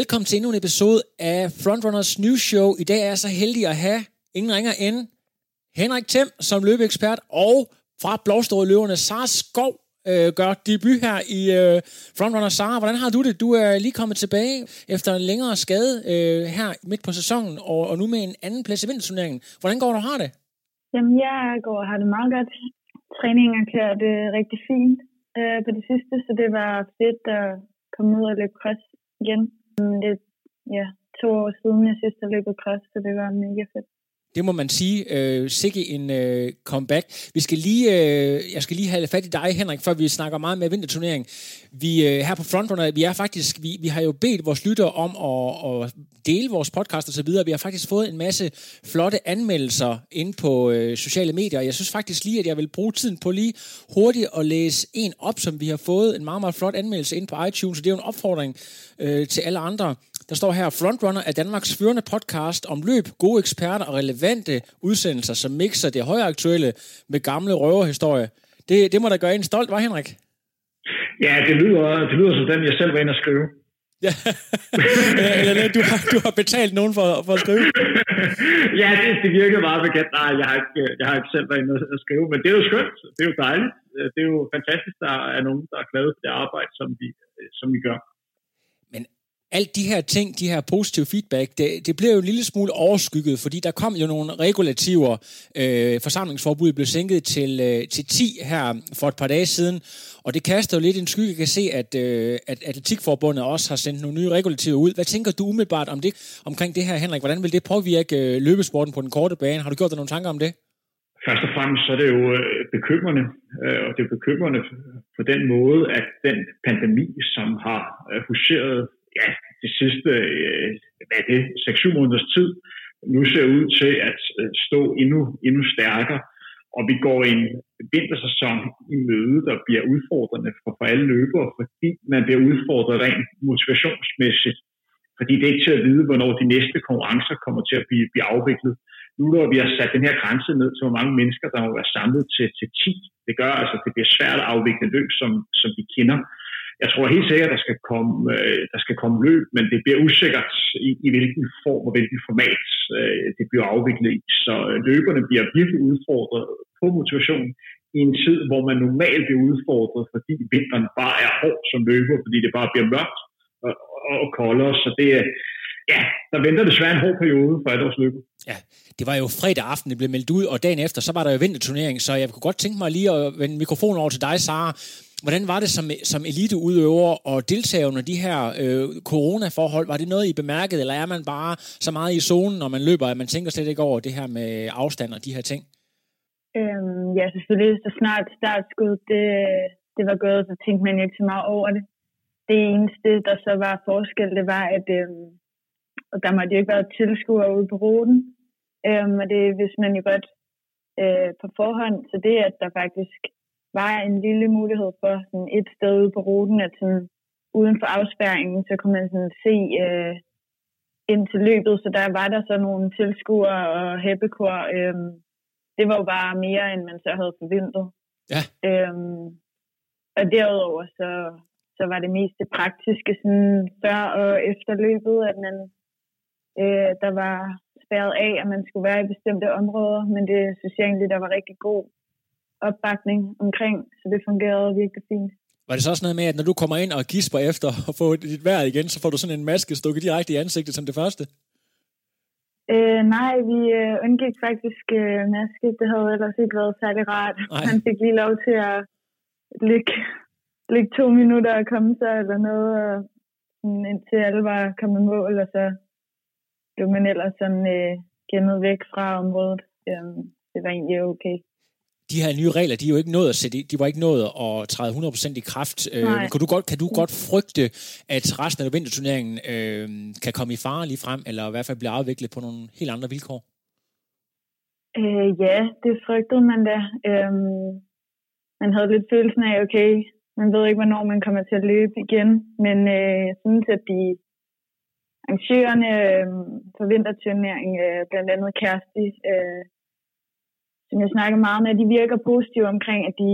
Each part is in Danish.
Velkommen til endnu en episode af Frontrunners News Show. I dag er jeg så heldig at have ingen ringer end Henrik Thiem som løbeekspert, og fra Blåstået Løverne, Sara Skov, øh, gør debut her i øh, Frontrunner. Sara, hvordan har du det? Du er lige kommet tilbage efter en længere skade øh, her midt på sæsonen, og, og nu med en anden plads i vinterturneringen. Hvordan går du har det? Jamen, jeg går og har det meget godt. Træningen har kørt øh, rigtig fint øh, på det sidste, så det var fedt at komme ud og løbe cross igen. Mm, det er ja, to år siden, jeg sidst har løbet cross, så det var mega fedt. Det må man sige. Øh, sikke en øh, comeback. Vi skal lige, øh, jeg skal lige have fat i dig, Henrik, før vi snakker meget med vinterturnering. Vi øh, her på Frontrunner, vi er faktisk, vi, vi har jo bedt vores lyttere om at, at dele vores podcast og så videre. Vi har faktisk fået en masse flotte anmeldelser ind på øh, sociale medier. Jeg synes faktisk lige, at jeg vil bruge tiden på lige hurtigt at læse en op, som vi har fået en meget, meget flot anmeldelse ind på iTunes. Så det er jo en opfordring øh, til alle andre. Der står her, Frontrunner er Danmarks førende podcast om løb, gode eksperter og relevante udsendelser, som mixer det højaktuelle med gamle røverhistorier. Det, det må da gøre en stolt, var Henrik? Ja, det lyder, det lyder som den, jeg selv var inde at skrive. Ja, eller du har, du har betalt nogen for, for at skrive? ja, det, det virkede meget bekendt. Nej, jeg har, ikke, jeg har ikke selv været inde at skrive, men det er jo skønt. Det er jo dejligt. Det er jo fantastisk, der er nogen, der er glade for det arbejde, som vi, som vi gør alt de her ting, de her positive feedback, det, det blev jo en lille smule overskygget, fordi der kom jo nogle regulativer. Øh, forsamlingsforbuddet blev sænket til, øh, til 10 her for et par dage siden, og det kaster jo lidt en skygge. Jeg kan se, at, øh, at Atletikforbundet også har sendt nogle nye regulativer ud. Hvad tænker du umiddelbart om det, omkring det her, Henrik? Hvordan vil det påvirke øh, løbesporten på den korte bane? Har du gjort dig nogle tanker om det? Først og fremmest så er det jo øh, bekymrende, øh, og det er bekymrende på den måde, at den pandemi, som har øh, huseret ja, de sidste øh, hvad er det, 6-7 måneders tid, nu ser ud til at øh, stå endnu, endnu stærkere. Og vi går en vintersæson i møde, der bliver udfordrende for, for alle løbere, fordi man bliver udfordret rent motivationsmæssigt. Fordi det er ikke til at vide, hvornår de næste konkurrencer kommer til at blive, blive afviklet. Nu når vi har sat den her grænse ned til, hvor mange mennesker, der må være samlet til, til 10, det gør altså, at det bliver svært at afvikle løb, som, som vi kender. Jeg tror helt sikkert, at der skal komme, øh, der skal komme løb, men det bliver usikkert i, i hvilken form og hvilken format øh, det bliver afviklet i. Så øh, løberne bliver virkelig udfordret på motivation i en tid, hvor man normalt bliver udfordret, fordi vinteren bare er hård som løber, fordi det bare bliver mørkt og, og, og koldere. Så det er, ja, der venter desværre en hård periode for et års løb. Ja, det var jo fredag aften, det blev meldt ud, og dagen efter, så var der jo vinterturnering, så jeg kunne godt tænke mig lige at vende mikrofonen over til dig, Sara. Hvordan var det som, som eliteudøver og deltager under de her øh, coronaforhold? Var det noget, I bemærkede, eller er man bare så meget i zonen, når man løber, at man tænker slet ikke over det her med afstand og de her ting? Øhm, ja, selvfølgelig. Så snart startskud det, det var gået, så tænkte man ikke så meget over det. Det eneste, der så var forskel, det var, at øhm, og der måtte jo ikke være tilskuere ude på ruten. Øhm, og det hvis man jo godt øh, på forhånd. Så det, at der faktisk var en lille mulighed for sådan et sted ude på ruten, at sådan, uden for afspærringen, så kunne man sådan se øh, ind til løbet, så der var der så nogle tilskuere og hæppekor. Øh, det var jo bare mere, end man så havde forventet. Ja. Øhm, og derudover så, så var det mest det praktiske sådan før og efter løbet, at man, øh, der var spærret af, at man skulle være i bestemte områder, men det synes jeg egentlig, der var rigtig god opbakning omkring, så det fungerede virkelig fint. Var det så også noget med, at når du kommer ind og gisper efter at få dit vejr igen, så får du sådan en maske stukket direkte i ansigtet som det første? Øh, nej, vi øh, undgik faktisk øh, maske. Det havde ellers ikke været særlig rart. Nej. Han fik lige lov til at ligge, ligge to minutter og komme sig eller noget, og, sådan, indtil alle var kommet i mål, og så blev man ellers sådan øh, gemmet væk fra området. Øh, det var egentlig okay de her nye regler, de er jo ikke nået at sætte, de var ikke nået at træde 100% i kraft. Øh, kan du godt, kan du godt frygte, at resten af vinterturneringen øh, kan komme i fare lige frem, eller i hvert fald blive afviklet på nogle helt andre vilkår? Øh, ja, det frygtede man da. Øh, man havde lidt følelsen af, okay, man ved ikke, hvornår man kommer til at løbe igen, men øh, jeg synes, at de arrangørerne øh, for vinterturneringen, øh, blandt andet Kærsti, øh, som jeg snakker meget med, de virker positive omkring, at de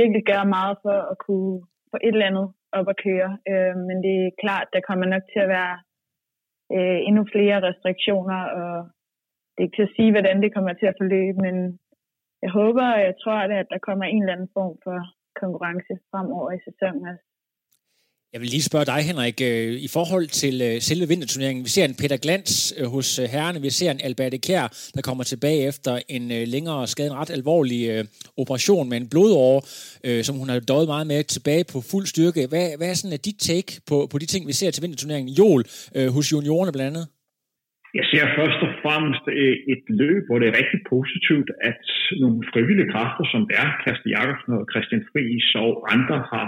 virkelig gør meget for at kunne få et eller andet op at køre. Øh, men det er klart, der kommer nok til at være øh, endnu flere restriktioner, og det er ikke til at sige, hvordan det kommer til at forløbe, men jeg håber og jeg tror, at der kommer en eller anden form for konkurrence fremover i sæsonen også. Jeg vil lige spørge dig, Henrik, øh, i forhold til øh, selve vinterturneringen. Vi ser en Peter Glans øh, hos herrene, vi ser en Albert Kær, der kommer tilbage efter en længere skade, en ret alvorlig operation med en blodåre, som hun har døjet meget med tilbage på fuld styrke. Hvad, hvad er sådan dit take på, på de ting, vi ser til vinterturneringen? Jol hos juniorerne blandt andet? Jeg ser først og fremmest et løb, hvor det er rigtig positivt, at nogle frivillige kræfter, som det er, Kirsten Jakobsen og Christian Friis og andre, har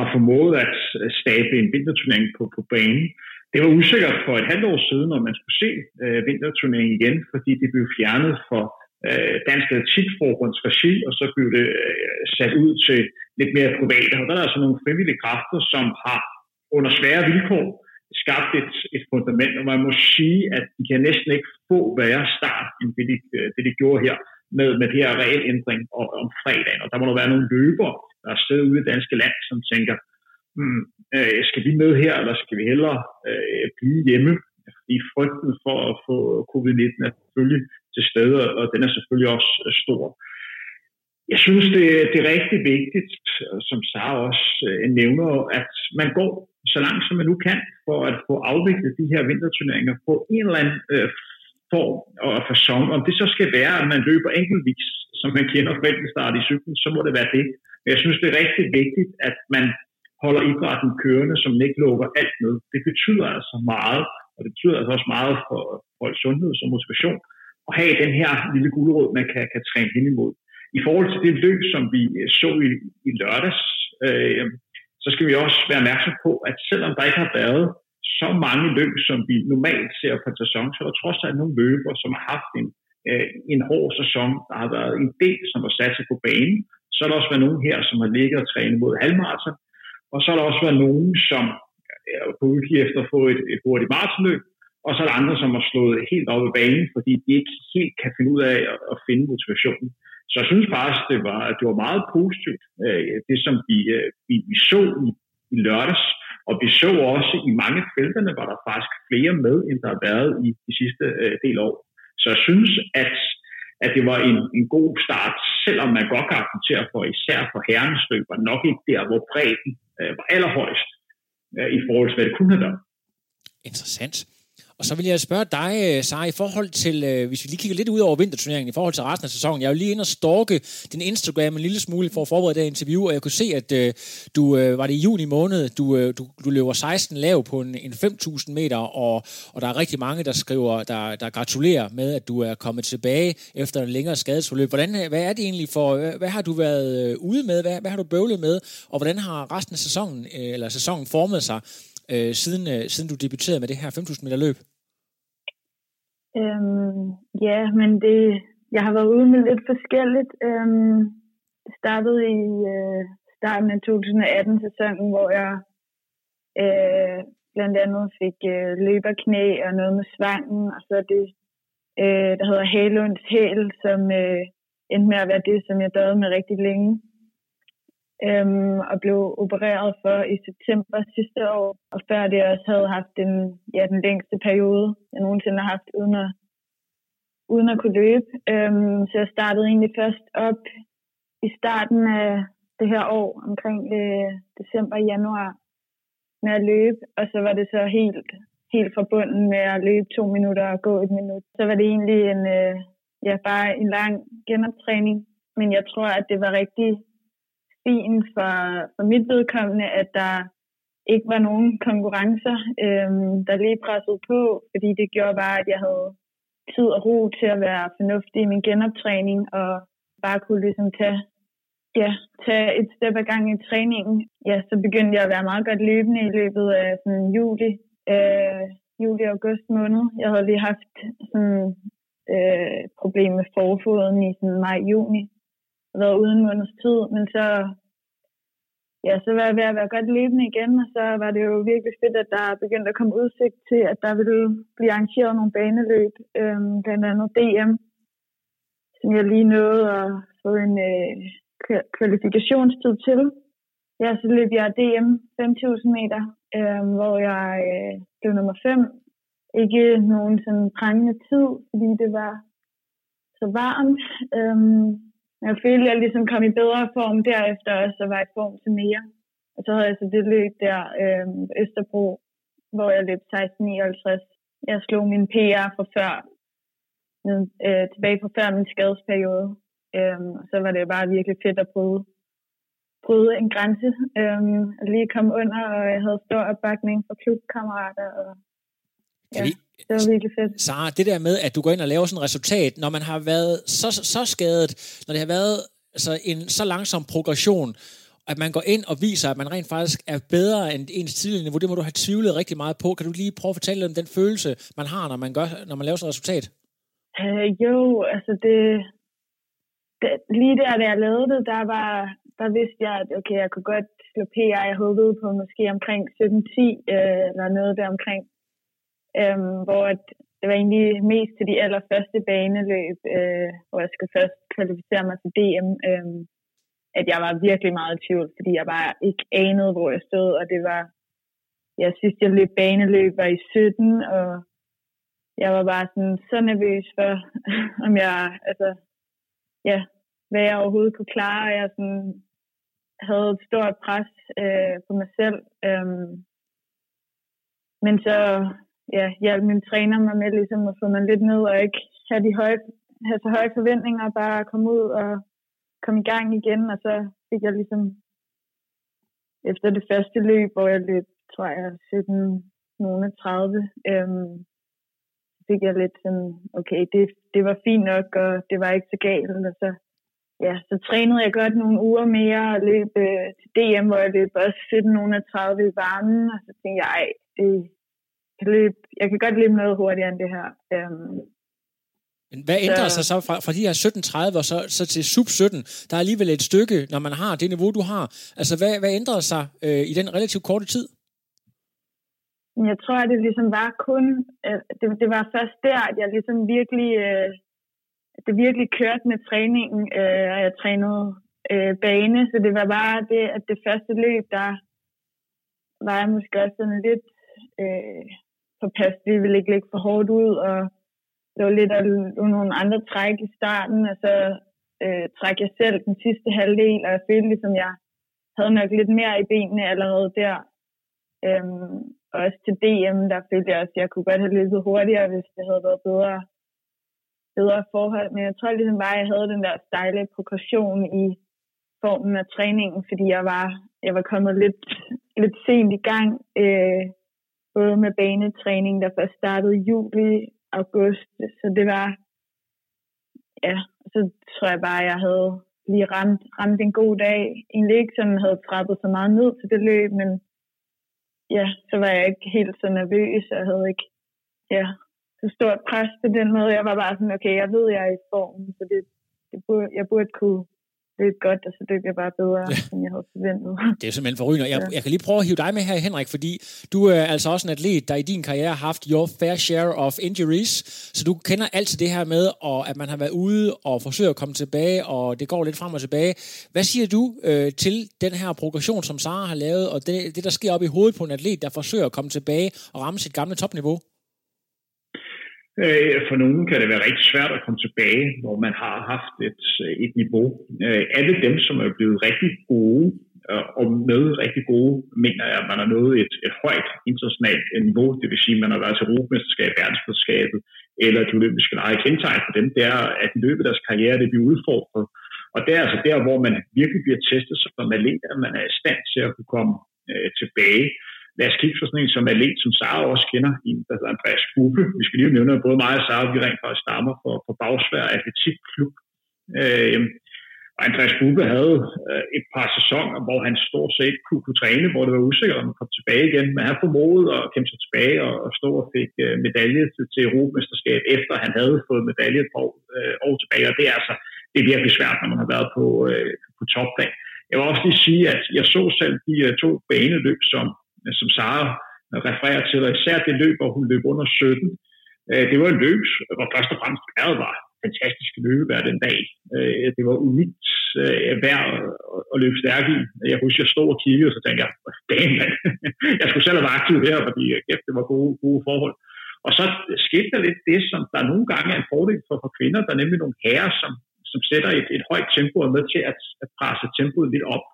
har formået at stabe en vinterturnering på, på banen. Det var usikkert for et halvt år siden, når man skulle se øh, vinterturneringen igen, fordi det blev fjernet fra øh, Dansk Atletikforbunds regi, og så blev det øh, sat ud til lidt mere private. Og der er altså nogle frivillige kræfter, som har under svære vilkår skabt et, et fundament, og man må sige, at de kan næsten ikke få værre start, end det de, øh, det de gjorde her med, med det her regelændring om, om fredagen. Og der må der være nogle løbere, der er stedet ude i det danske land, som tænker, hmm, øh, skal vi med her, eller skal vi hellere øh, blive hjemme? Fordi frygten for at få covid-19 er selvfølgelig til stede, og den er selvfølgelig også øh, stor. Jeg synes, det, det er rigtig vigtigt, som Sara også øh, nævner, at man går så langt som man nu kan, for at få afviklet de her vinterturneringer på en eller anden øh, form og fasong. Om det så skal være, at man løber enkeltvis, som man kender fra start i cyklen, så må det være det. Men jeg synes, det er rigtig vigtigt, at man holder idrætten kørende, som ikke lukker alt ned. Det betyder altså meget, og det betyder altså også meget for folks sundhed og motivation, at have den her lille guldråd, man kan, kan træne hen imod. I forhold til det løb, som vi øh, så i, i lørdags, øh, så skal vi også være opmærksom på, at selvom der ikke har været så mange løb, som vi normalt ser på sæson, så er der trods alt nogle løber, som har haft en, øh, en hård sæson. Der har været en del, som har sat sig på banen, så har der også været nogen her, som har ligget og trænet mod halvmarathon. Og så har der også været nogen, som er på udkig efter at få et, et hurtigt maratonløb. Og så er der andre, som har slået helt op i banen, fordi de ikke helt kan finde ud af at, at finde motivationen. Så jeg synes faktisk, det var, det var meget positivt, øh, det som vi, øh, vi, vi så i, i lørdags. Og vi så også i mange felterne, var der faktisk flere med, end der har været i de sidste øh, del år. Så jeg synes, at at det var en, en god start, selvom man godt kan argumentere for især for herrenes løb, var nok ikke der, hvor bredden øh, var allerhøjst øh, i forhold til, hvad det kunne have været. Interessant. Og så vil jeg spørge dig, øh, Sara, i forhold til, øh, hvis vi lige kigger lidt ud over vinterturneringen, i forhold til resten af sæsonen. Jeg er jo lige inde og stalke din Instagram en lille smule for at forberede det interview, og jeg kunne se, at øh, du øh, var det i juni måned, du, du, du løber 16 lav på en, en 5.000 meter, og, og der er rigtig mange, der skriver, der, der gratulerer med, at du er kommet tilbage efter en længere skadesforløb. Hvordan, hvad er det egentlig for, hvad, hvad har du været ude med, hvad, hvad har du bøvlet med, og hvordan har resten af sæsonen, eller sæsonen formet sig, øh, siden, øh, siden du debuterede med det her 5.000 meter løb? Øhm, ja, men det, jeg har været ude med lidt forskelligt. Øhm, det startede i øh, starten af 2018-sæsonen, hvor jeg øh, blandt andet fik øh, løberknæ og noget med svangen, og så det, øh, der hedder Halunds Hæl, som øh, endte med at være det, som jeg døde med rigtig længe øhm, og blev opereret for i september sidste år. Og før det også havde haft den, ja, den længste periode, jeg nogensinde har haft uden at, uden at kunne løbe. Øhm, så jeg startede egentlig først op i starten af det her år, omkring øh, december januar, med at løbe. Og så var det så helt, helt forbundet med at løbe to minutter og gå et minut. Så var det egentlig en, øh, ja, bare en lang genoptræning. Men jeg tror, at det var rigtig fint for, for mit vedkommende, at der ikke var nogen konkurrencer, øhm, der lige pressede på, fordi det gjorde bare, at jeg havde tid og ro til at være fornuftig i min genoptræning, og bare kunne ligesom tage, ja, tage et step ad gang i træningen. Ja, så begyndte jeg at være meget godt løbende i løbet af sådan juli, øh, juli-august måned. Jeg havde lige haft sådan øh, problem med forfoden i sådan maj-juni, været uden måneds tid, men så, ja, så var jeg ved at være godt levende igen, og så var det jo virkelig fedt, at der begyndte at komme udsigt til, at der ville blive arrangeret nogle baneløb, øhm, blandt andet DM, som jeg lige nåede at få en øh, kvalifikationstid til. Ja, så løb jeg DM 5.000 meter, øh, hvor jeg øh, blev nummer 5. Ikke nogen sådan prangende tid, fordi det var så varmt. Øh, jeg følte, at jeg ligesom kom i bedre form derefter også, så var i form til mere. Og så havde jeg så det løb der øh, Østerbro, hvor jeg løb 16.59. Jeg slog min PR fra før, øh, tilbage på før min skadesperiode. Øh, så var det bare virkelig fedt at bryde bryde en grænse. Øhm, lige komme under, og jeg havde stor opbakning fra klubkammerater. Og, ja, vi, det var virkelig fedt. Sara, det der med, at du går ind og laver sådan et resultat, når man har været så, så skadet, når det har været altså, en så langsom progression, at man går ind og viser, at man rent faktisk er bedre end ens tidligere niveau, det må du have tvivlet rigtig meget på. Kan du lige prøve at fortælle om den følelse, man har, når man, gør, når man laver sådan et resultat? Uh, jo, altså det, det, lige der, da jeg lavede det, der var, der vidste jeg, at okay, jeg kunne godt slå PR. Jeg håbede på måske omkring 17-10 øh, eller noget der omkring. Øhm, hvor at det var egentlig mest til de allerførste baneløb, øh, hvor jeg skulle først kvalificere mig til DM, øh, at jeg var virkelig meget i tvivl, fordi jeg bare ikke anede, hvor jeg stod, og det var, jeg synes, jeg løb baneløb var i 17, og jeg var bare sådan så nervøs for, om jeg, altså, ja, hvad jeg overhovedet kunne klare, og jeg sådan, havde et stort pres øh, på mig selv. Øh, men så ja, hjalp min træner mig med ligesom at få mig lidt ned og ikke have, de høje, have så høje forventninger, bare komme ud og komme i gang igen. Og så fik jeg ligesom efter det første løb, hvor jeg løb, tror jeg, 17, nogle 30, øhm, fik jeg lidt sådan, okay, det, det var fint nok, og det var ikke så galt, og så ja, så trænede jeg godt nogle uger mere og løb øh, til DM, hvor jeg løb også 1730 i varmen, og så tænkte jeg, ej, det kan løbe, jeg kan godt løbe noget hurtigere end det her. Um, men hvad ændrer så, sig så fra, fra de her 17.30 og så, så til sub 17? Der er alligevel et stykke, når man har det niveau, du har. Altså, hvad, hvad ændrer sig øh, i den relativt korte tid? Jeg tror, at det ligesom var kun... Øh, det, det var først der, at jeg ligesom virkelig øh, det virkelig kørte med træningen, øh, og jeg trænede øh, bane, så det var bare det, at det første løb, der var jeg måske også sådan lidt øh, past, Vi ville ikke lægge for hårdt ud, og det var lidt af nogle andre træk i starten, og så øh, træk jeg selv den sidste halvdel, og jeg følte ligesom, jeg havde nok lidt mere i benene allerede der. Øhm, og også til DM, der følte jeg også, at jeg kunne godt have løbet hurtigere, hvis det havde været bedre bedre forhold, men jeg tror ligesom bare, at jeg havde den der stejle progression i formen af træningen, fordi jeg var, jeg var kommet lidt, lidt sent i gang, øh, både med banetræning, der først startede juli, august, så det var, ja, så tror jeg bare, at jeg havde lige ramt, ramt en god dag. Egentlig ikke sådan havde trappet så meget ned til det løb, men ja, så var jeg ikke helt så nervøs, og havde ikke, ja, så stort pres på den måde. Jeg var bare sådan, okay, jeg ved, jeg er i form, så det, det burde, jeg burde kunne løbe godt, og så løb jeg bare bedre, ja. end jeg havde forventet. Det er simpelthen forrygende. Jeg, jeg kan lige prøve at hive dig med her, Henrik, fordi du er altså også en atlet, der i din karriere har haft your fair share of injuries, så du kender altid det her med, og at man har været ude og forsøger at komme tilbage, og det går lidt frem og tilbage. Hvad siger du øh, til den her progression, som Sara har lavet, og det, det, der sker op i hovedet på en atlet, der forsøger at komme tilbage og ramme sit gamle topniveau? Øh, for nogen kan det være rigtig svært at komme tilbage, hvor man har haft et, øh, et niveau. Øh, alle dem, som er blevet rigtig gode, og med rigtig gode, mener jeg, at man har nået et, et højt internationalt niveau. Det vil sige, at man har været til Europamesterskab, verdensmesterskabet, eller de olympiske lege. Kendetegn for dem, det er, at i løbet af deres karriere, det bliver udfordret. Og det er altså der, hvor man virkelig bliver testet som atlet, at man er i stand til at kunne komme øh, tilbage lad os kigge på sådan en som Alene, som Sara også kender, en, der hedder Andreas Bubbe. Vi skal lige nævne, at både mig og Sara, vi rent faktisk stammer på, på Bagsvær Atletikklub. Øh, og Andreas Bubbe havde øh, et par sæsoner, hvor han stort set kunne, kunne træne, hvor det var usikkert, om han kom tilbage igen. Men han formåede at kæmpe sig tilbage og, og stå og fik øh, medalje til, til Europamesterskab, efter han havde fået medalje et par år, øh, år tilbage. Og det er altså det er virkelig svært, når man har været på, øh, på topplan. Jeg vil også lige sige, at jeg så selv de øh, to baneløb, som Øh, som Sara refererer til, og især det løb, hvor hun løb under 17. Øh, det var en løb, hvor først og fremmest vejret var fantastiske løbevejr den dag. Øh, det var unikt øh, vejr, at løbe stærk i. Jeg husker, jeg stod og kiggede, og så tænkte jeg, damn, man. jeg skulle selv have været aktiv her, fordi kæft, det var gode, gode forhold. Og så skete der lidt det, som der nogle gange er en fordel for, for kvinder. Der er nemlig nogle herrer, som, som sætter et, et højt tempo og er med til at, at presse tempoet lidt op.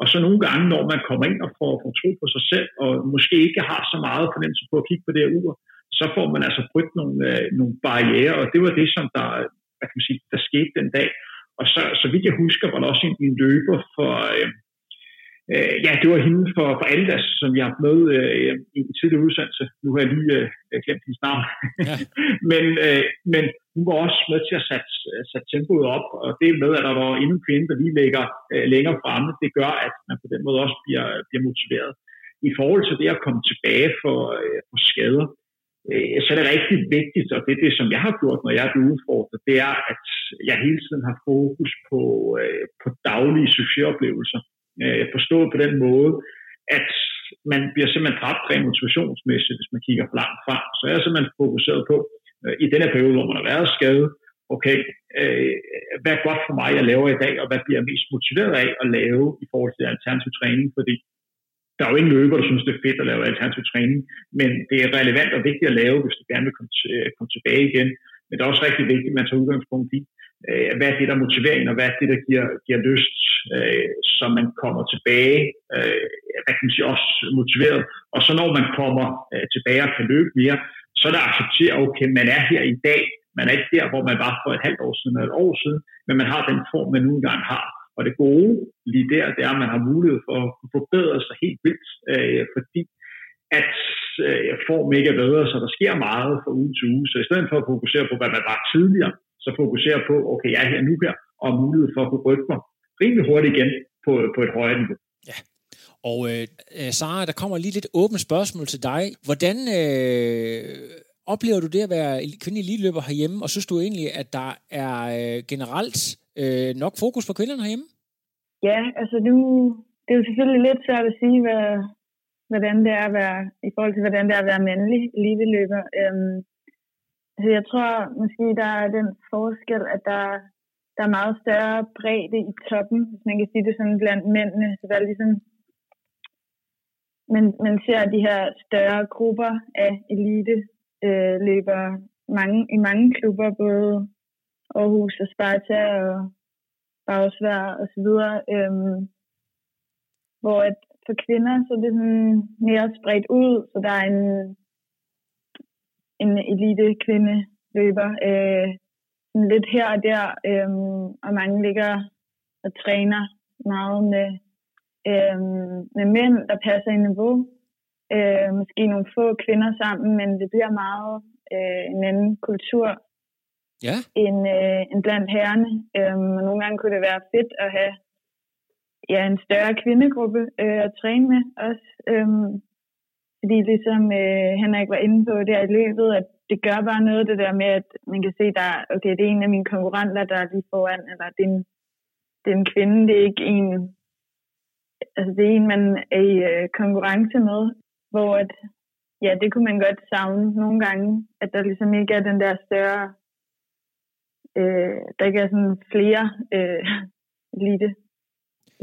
Og så nogle gange, når man kommer ind og får, får tro på sig selv, og måske ikke har så meget fornemmelse på at kigge på det her ur, så får man altså brudt nogle, øh, nogle barriere, og det var det, som der, hvad kan man sige, der skete den dag. Og så, så vidt jeg husker, var der også en, en løber for, øh, øh, ja, det var hende for, for Aldas, som jeg har med øh, i en tidligere udsendelse. Nu har jeg lige øh, glemt hendes navn. Ja. men, øh, men hun var også med til at sætte, sætte tempoet op, og det med, at der var endnu en kvinde, der lige ligger øh, længere fremme, det gør, at man på den måde også bliver, bliver motiveret. I forhold til det at komme tilbage for, øh, for skader, øh, så er det rigtig vigtigt, og det er det, som jeg har gjort, når jeg er blevet udfordret, det er, at jeg hele tiden har fokus på, øh, på daglige succesoplevelser. Øh, forstået på den måde, at man bliver simpelthen dræbt rent motivationsmæssigt, hvis man kigger for langt frem. Så jeg er simpelthen fokuseret på, øh, i denne periode, hvor man har været skadet, okay, øh, hvad er godt for mig, jeg laver i dag, og hvad bliver jeg mest motiveret af at lave i forhold til alternativ træning, fordi der er jo ingen løber, der synes, det er fedt at lave alternativ træning, men det er relevant og vigtigt at lave, hvis du gerne vil komme, til, komme tilbage igen. Men det er også rigtig vigtigt, at man tager udgangspunkt i, øh, hvad er det, der er en, og hvad er det, der giver, giver lyst, øh, så man kommer tilbage, øh, hvad kan man sige, også motiveret. Og så når man kommer øh, tilbage og kan løbe mere, så er det at acceptere, okay, man er her i dag, man er ikke der, hvor man var for et halvt år siden eller et år siden, men man har den form, man nu engang har. Og det gode lige der, det er, at man har mulighed for at forbedre sig helt vildt, øh, fordi at øh, formen ikke er bedre, så der sker meget fra uge til uge. Så i stedet for at fokusere på, hvad man var tidligere, så fokusere på, okay, jeg er her nu her, og har mulighed for at kunne rykke mig rimelig hurtigt igen på, på et højere niveau. Ja. Og øh, øh, Sara, der kommer lige lidt åbent spørgsmål til dig. Hvordan øh, oplever du det at være kvindelig eliteløber herhjemme, og synes du egentlig, at der er øh, generelt øh, nok fokus på kvinderne herhjemme? Ja, altså nu, det er jo selvfølgelig lidt svært at sige, hvad, hvordan det er at være, i forhold til hvordan det er at være mandlig eliteløber. Øhm, altså jeg tror måske, der er den forskel, at der, der er meget større bredde i toppen, hvis man kan sige det sådan blandt mændene. Så der er ligesom, man, man ser de her større grupper af elite øh, løber mange, i mange klubber, både Aarhus og Sparta og Bagsvær og så videre. Øhm, hvor at for kvinder, så er det sådan mere spredt ud, så der er en, en elite kvinde løber øh, lidt her og der, øh, og mange ligger og træner meget med, øh, med mænd, der passer i niveau. Øh, måske nogle få kvinder sammen, men det bliver meget øh, en anden kultur ja. end, øh, end blandt herrene. Øh, og nogle gange kunne det være fedt at have ja, en større kvindegruppe øh, at træne med også. Øhm, fordi ligesom øh, Henrik var inde på der i løbet, at det gør bare noget det der med, at man kan se, der okay, det er en af mine konkurrenter, der er lige foran, eller det er en, det er en kvinde, det er ikke en, altså det er en, man er i øh, konkurrence med, hvor at, ja, det kunne man godt savne nogle gange, at der ligesom ikke er den der større, øh, der ikke er sådan flere øh, elite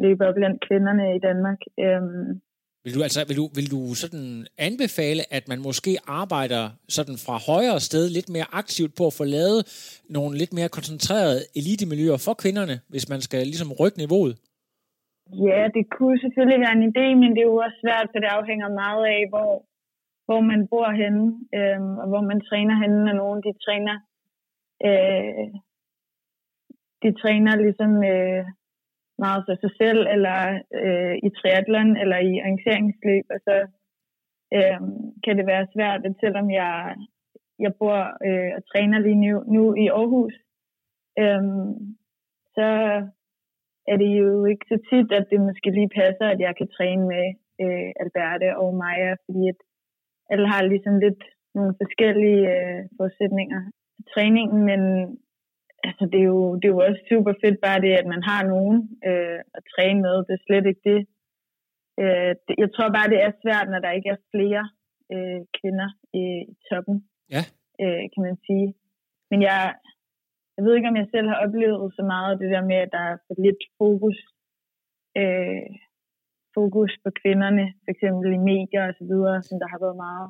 løber blandt kvinderne i Danmark. Øhm, vil du, altså, vil, du, vil du sådan anbefale, at man måske arbejder sådan fra højere sted lidt mere aktivt på at få lavet nogle lidt mere koncentrerede elitemiljøer for kvinderne, hvis man skal ligesom rykke niveauet? Ja, det kunne selvfølgelig være en idé, men det er jo også svært, for det afhænger meget af, hvor, hvor man bor henne, øh, og hvor man træner henne, og nogen de træner øh, de træner ligesom øh, meget for sig selv, eller øh, i triathlon, eller i orienteringsløb, og så øh, kan det være svært, at selvom jeg, jeg bor øh, og træner lige nu, nu i Aarhus, øh, så er det jo ikke så tit, at det måske lige passer, at jeg kan træne med øh, Alberte og Maja, fordi at alle har ligesom lidt nogle forskellige øh, forudsætninger for træningen, men altså, det, er jo, det er jo også super fedt bare det, at man har nogen øh, at træne med. Det er slet ikke det. Øh, det. Jeg tror bare, det er svært, når der ikke er flere øh, kvinder i, i toppen, ja. øh, kan man sige. Men jeg, jeg ved ikke, om jeg selv har oplevet så meget det der med, at der er for lidt fokus øh, fokus på kvinderne, for eksempel i medier og så videre, som der har været meget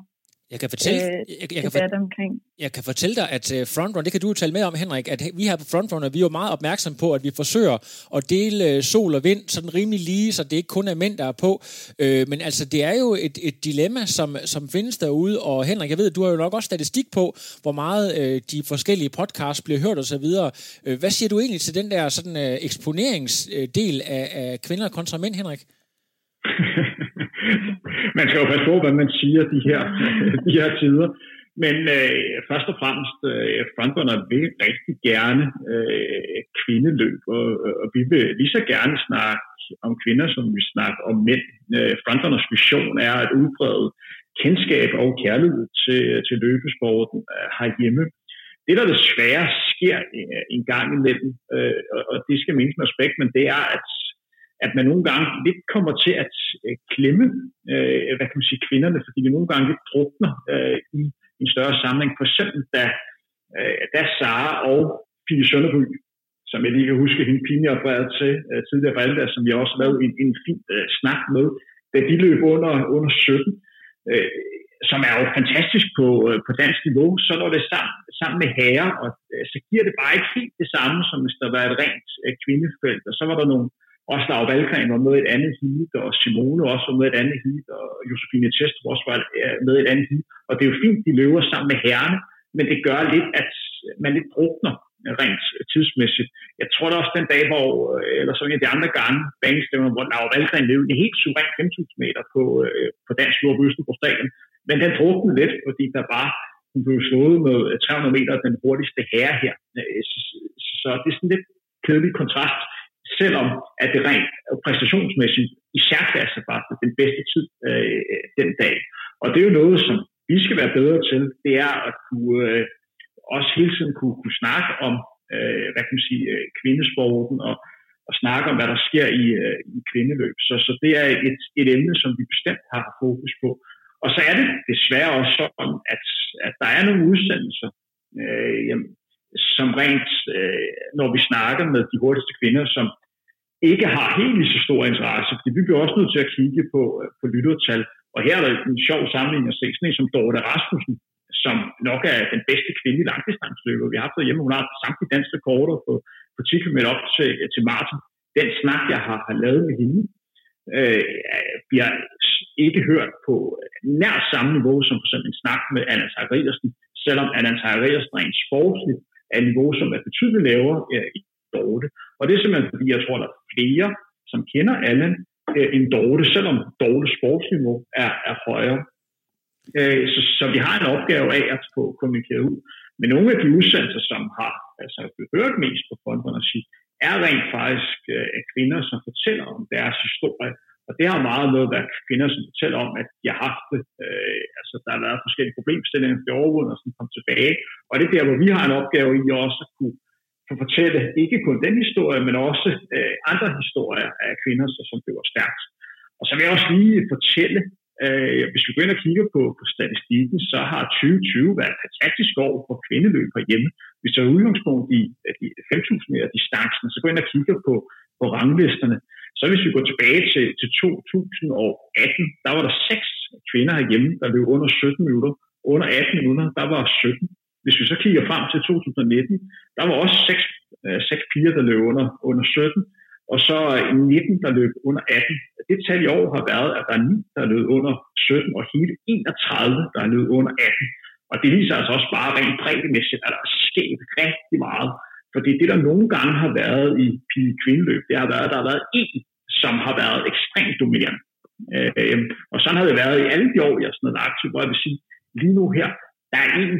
jeg kan fortælle, øh, jeg, jeg, kan for, omkring. jeg kan fortælle dig, at uh, Frontrunner, det kan du tale med om, Henrik, at vi her på Frontrunner, vi er jo meget opmærksom på, at vi forsøger at dele uh, sol og vind sådan rimelig lige, så det ikke kun er mænd, der er på. Men altså, det er jo et, et dilemma, som, som findes derude, og Henrik, jeg ved, du har jo nok også statistik på, hvor meget de forskellige podcasts bliver hørt osv. Uh, hvad siger du egentlig til den der sådan eksponeringsdel af, af kvinder kontra mænd, Henrik? man skal jo passe på, hvad man siger de her, de her tider. Men øh, først og fremmest, øh, fronterne vil rigtig gerne øh, kvindeløb, og, og vi vil lige så gerne snakke om kvinder, som vi snakker om mænd. Øh, fronternes vision er at udbrede kendskab og kærlighed til, til løbesporten øh, herhjemme. Det, der desværre sker øh, en gang imellem, øh, og det skal menes med respekt, men det er, at at man nogle gange lidt kommer til at øh, klemme øh, hvad kan man sige, kvinderne, fordi vi nogle gange lidt drukner øh, i en større samling. For eksempel da, øh, da Sara og Pige Sønderby, som jeg lige kan huske, hende Pini opereret til øh, tidligere på Alda, som vi også lavede en, en fin øh, snak med, da de løb under, under 17, øh, som er jo fantastisk på, øh, på dansk niveau, så når det sammen, sammen med herrer, og øh, så giver det bare ikke helt det samme, som hvis der var et rent øh, kvindefelt, og så var der nogle, også Laura Valgren var med et andet heat, og Simone også var med et andet heat, og Josefine Test også var med et andet heat. Og det er jo fint, de løber sammen med herrene, men det gør lidt, at man lidt drukner rent tidsmæssigt. Jeg tror da også den dag, hvor, øh, eller sådan en af de andre gange, banestævner, hvor Laura Valgren løb en helt suveræn 5.000 meter på, øh, på dansk jord på Østerbro Stadion. Men den druknede lidt, fordi der var hun blev slået med 300 meter den hurtigste herre her. Øh, så det er sådan lidt kedelig kontrast selvom at det rent præstationsmæssigt i særklasse var den bedste tid øh, den dag. Og det er jo noget, som vi skal være bedre til, det er at kunne, øh, også hele tiden kunne, kunne snakke om øh, hvad kan man sige, øh, kvindesporten og, og snakke om, hvad der sker i, øh, i kvindeløb. Så, så det er et, et emne, som vi bestemt har fokus på. Og så er det desværre også sådan, at, at der er nogle udsendelser, øh, jamen, som rent, øh, når vi snakker med de hurtigste kvinder, som ikke har helt lige så stor interesse, fordi vi bliver også nødt til at kigge på, øh, på lyttertal. Og her er der en sjov sammenligning at se, sådan en som Dorte Rasmussen, som nok er den bedste kvindelige langdistansløber. Vi har haft hjemme, hun har samtlige danske rekorder på, på 10 km op til, øh, til Martin. Den snak, jeg har, har lavet med hende, øh, bliver ikke hørt på nær samme niveau som for eksempel en snak med Anna Zachariasen, selvom Anna Zachariasen rent sportsligt er et niveau, som er betydeligt lavere øh, Dorte. Og det er simpelthen fordi, jeg tror, der er flere, som kender Allen øh, end Dorte, selvom Dortes sportsniveau er, er højere. Øh, så, så vi har en opgave af at få kommunikeret ud. Men nogle af de udsendelser, som har altså, hørt mest på fonderne sige, er rent faktisk øh, kvinder, som fortæller om deres historie. Og det har meget noget at kvinder, som fortæller om, at de har haft det. Øh, altså, der har været forskellige problemstillinger, der overvundet og sådan kom tilbage. Og det er der, hvor vi har en opgave i også at kunne få fortælle ikke kun den historie, men også øh, andre historier af kvinder, som bliver stærkt. Og så vil jeg også lige fortælle, øh, hvis vi går ind og kigger på, på statistikken, så har 2020 været et fantastisk år for kvindeløb hjemme. Hvis vi er udgangspunkt i de 5.000 meter distancen, så går ind og kigger på, på ranglisterne. Så hvis vi går tilbage til, til 2018, der var der seks kvinder herhjemme, der løb under 17 minutter. Under 18 minutter, der var 17. Hvis vi så kigger frem til 2019, der var også seks, øh, seks piger, der løb under, under 17, og så øh, 19, der løb under 18. Det tal i år har været, at der er 9, der løb under 17, og hele 31, der løb under 18. Og det viser altså også bare rent breddemæssigt, at der er sket rigtig meget. Fordi det, der nogle gange har været i pige kvindeløb, det har været, at der har været en, som har været ekstremt dominerende. Øh, og sådan har det været i alle de år, jeg sådan sådan aktiv, hvor jeg vil sige, lige nu her, der er en,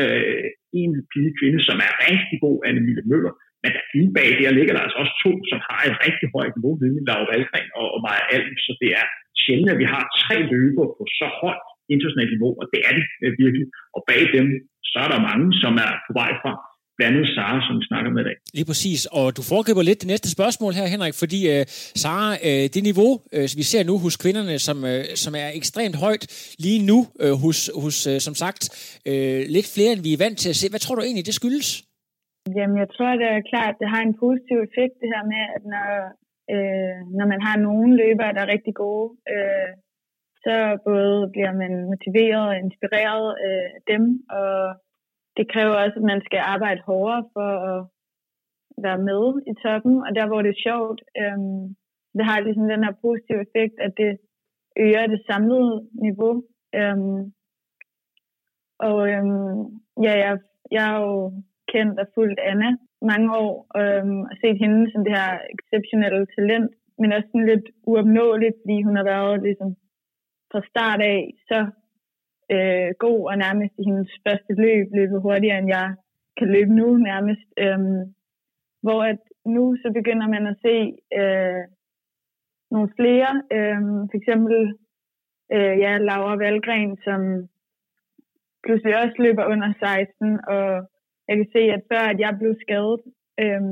øh, en pige kvinde, som er rigtig god, Anne Mille Møller, men der lige bag der ligger der altså også to, som har et rigtig højt niveau, nemlig Laura Valgren og, og Maja Alm, så det er sjældent, at vi har tre løber på så højt internationalt niveau, og det er det øh, virkelig. Og bag dem, så er der mange, som er på vej frem blandt andet Sara, som vi snakker med i dag. Lige præcis, og du foregriber lidt det næste spørgsmål her, Henrik, fordi uh, Sara, uh, det niveau, uh, vi ser nu hos kvinderne, som, uh, som er ekstremt højt lige nu uh, hos, hos uh, som sagt, uh, lidt flere, end vi er vant til at se. Hvad tror du egentlig, det skyldes? Jamen, jeg tror, det er klart, at det har en positiv effekt, det her med, at når, øh, når man har nogle løbere, der er rigtig gode, øh, så både bliver man motiveret og inspireret øh, af dem, og det kræver også, at man skal arbejde hårdere for at være med i toppen, og der hvor det er sjovt, øhm, det har ligesom den her positive effekt, at det øger det samlede niveau. Øhm, og øhm, ja, jeg, jeg er jo kendt og fulgt Anna mange år, øhm, og set hende som det her exceptionelle talent, men også sådan lidt uopnåeligt, fordi hun har været ligesom fra start af så øh, god og nærmest i hendes første løb løbet hurtigere, end jeg kan løbe nu nærmest. Øh, hvor at nu så begynder man at se øh, nogle flere, øh, for eksempel øh, ja, Laura Valgren, som pludselig også løber under 16, og jeg kan se, at før at jeg blev skadet, øh,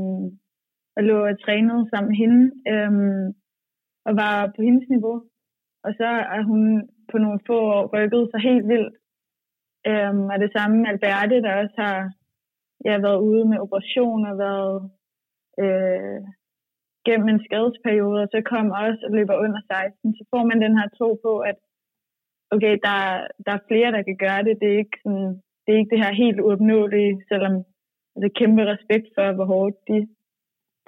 og lå og trænede sammen med hende, øh, og var på hendes niveau, og så er hun på nogle få år rykket sig helt vildt. Øhm, og det samme med Alberte, der også har ja, været ude med operationer, og været øh, gennem en skadesperiode, og så kom også og løber under 16, så får man den her tro på, at okay, der, der er flere, der kan gøre det. Det er ikke, sådan, det, er ikke det her helt uopnåelige, selvom det er kæmpe respekt for, hvor hårdt de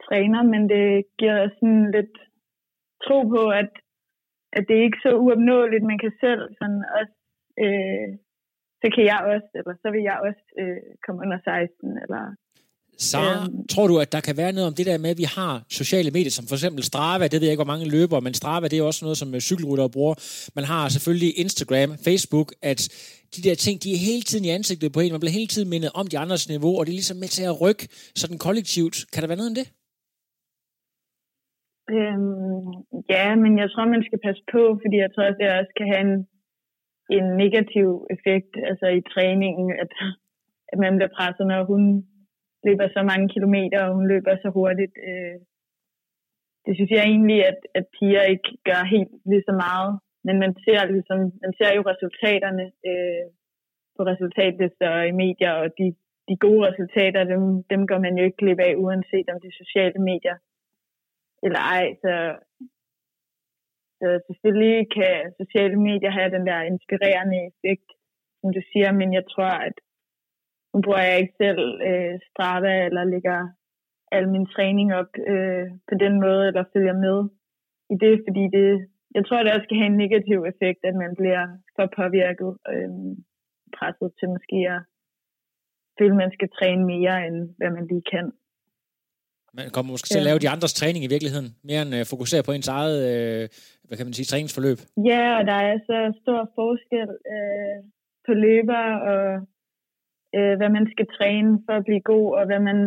træner, men det giver sådan lidt tro på, at, at det er ikke så uopnåeligt, man kan selv sådan også, øh, så kan jeg også, eller så vil jeg også øh, komme under 16, eller Sara, øhm, tror du, at der kan være noget om det der med, at vi har sociale medier, som for eksempel Strava, det ved jeg ikke, hvor mange løber, men Strava, det er også noget, som øh, cykelryttere bruger. Man har selvfølgelig Instagram, Facebook, at de der ting, de er hele tiden i ansigtet på en. Man bliver hele tiden mindet om de andres niveau, og det er ligesom med til at rykke sådan kollektivt. Kan der være noget om det? Øhm, ja, men jeg tror, man skal passe på, fordi jeg tror at det også kan have en, en negativ effekt altså i træningen, at, at man bliver presset, når hun løber så mange kilometer, og hun løber så hurtigt. Øh, det synes jeg egentlig, at, at piger ikke gør helt lige så meget. Men man ser, ligesom, man ser jo resultaterne øh, på resultatlister og i medier, og de, de gode resultater, dem, dem går man jo ikke glip af, uanset om det er sociale medier eller ej. Så, så selvfølgelig kan sociale medier have den der inspirerende effekt, som du siger, men jeg tror, at nu bruger jeg ikke selv øh, Strava eller lægger al min træning op øh, på den måde, eller følger med i det, fordi det, jeg tror, det også kan have en negativ effekt, at man bliver for påvirket, øh, presset til måske at føle, at man skal træne mere, end hvad man lige kan. Man kommer måske til at lave de andres træning i virkeligheden, mere end uh, fokusere på ens eget, uh, hvad kan man sige, træningsforløb. Ja, og der er så stor forskel uh, på løber og øh, hvad man skal træne for at blive god, og hvad man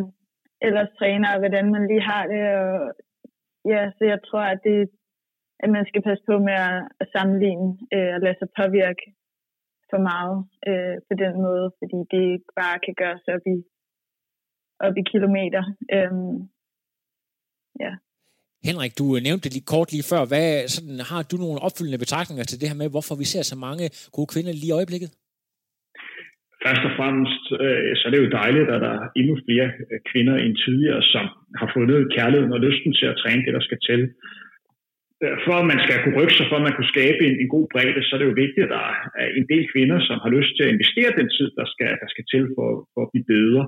ellers træner, og hvordan man lige har det. Og, ja, så jeg tror, at, det, at man skal passe på med at, at sammenligne øh, og lade sig påvirke for meget øh, på den måde, fordi det bare kan gøres op i, op i kilometer. Øhm, ja. Henrik, du nævnte det lige kort lige før. Hvad, sådan, har du nogle opfølgende betragtninger til det her med, hvorfor vi ser så mange gode kvinder lige i øjeblikket? først og fremmest, øh, så er det jo dejligt, at der er endnu flere øh, kvinder end tidligere, som har fundet kærligheden og lysten til at træne det, der skal til. Øh, for at man skal kunne rykke sig, for at man kunne skabe en, en god bredde, så er det jo vigtigt, at der er en del kvinder, som har lyst til at investere den tid, der skal, der skal til for, for at blive bedre.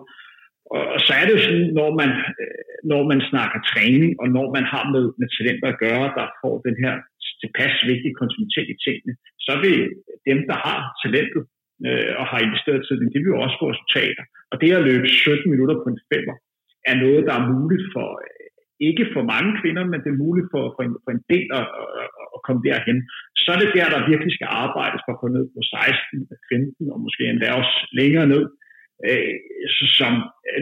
Og, og så er det jo sådan, når man, øh, når man snakker træning, og når man har med, med talenter at gøre, der får den her tilpas vigtige kontinuitet i tingene, så vil dem, der har talentet, øh, og har investeret tid, de vil jo også få resultater. Og det at løbe 17 minutter på en femmer, er noget, der er muligt for, øh, ikke for mange kvinder, men det er muligt for, for, en, for en del at, at, at komme derhen. Så er det der, der virkelig skal arbejdes for at gå ned på 16, 15 og måske endda også længere ned, øh, som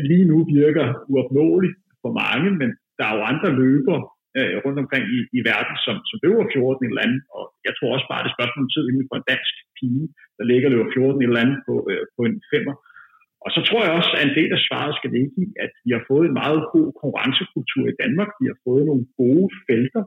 lige nu virker uopnåeligt for mange, men der er jo andre løbere øh, rundt omkring i, i verden, som, som løber 14 eller andet, og jeg tror også bare, det er spørgsmål om tid inden for en dansk pige, der ligger løber 14 eller andet på, øh, på en femmer. Og så tror jeg også, at en del af svaret skal ligge i, at vi har fået en meget god konkurrencekultur i Danmark. Vi har fået nogle gode felter,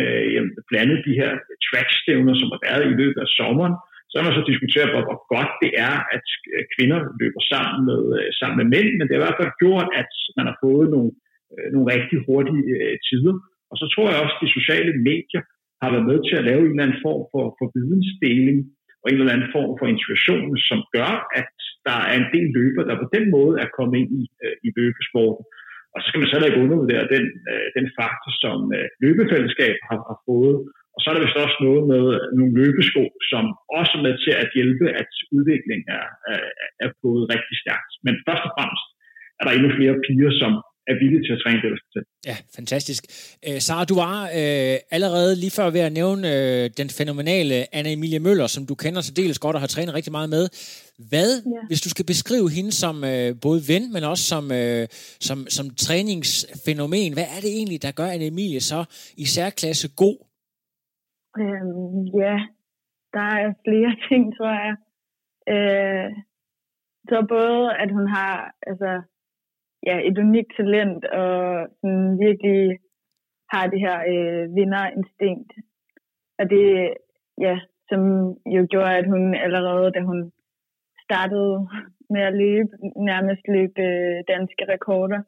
øh, blandt andet de her trackstævner, som har været i løbet af sommeren. Så har man så diskuteret, hvor, hvor godt det er, at øh, kvinder løber sammen med, øh, sammen med mænd, men det har i hvert fald gjort, at man har fået nogle, øh, nogle rigtig hurtige tider. Og så tror jeg også, at de sociale medier har været med til at lave en eller anden form for, for vidensdeling og en eller anden form for inspiration, som gør, at der er en del løber, der på den måde er kommet ind i, i løbesporten. Og så skal man så ikke undervurdere den, den faktor, som løbefællesskab har, har fået. Og så er der vist også noget med nogle løbesko, som også er med til at hjælpe, at udviklingen er, er, er gået rigtig stærkt. Men først og fremmest er der endnu flere piger, som er villige til at træne det, der skal til. Ja, fantastisk. Øh, Sara, du var øh, allerede lige før ved at nævne øh, den fænomenale Anna-Emilie Møller, som du kender så dels godt og har trænet rigtig meget med. Hvad, ja. hvis du skal beskrive hende som øh, både ven, men også som, øh, som, som træningsfænomen, hvad er det egentlig, der gør Anna-Emilie så i særklasse god? Øhm, ja, der er flere ting, tror jeg. Øh, så både, at hun har altså, ja, et unikt talent, og sådan virkelig har det her øh, vinderinstinkt. Og det, ja, som jo gjorde, at hun allerede, da hun startede med at løbe, nærmest løb øh, danske rekorder.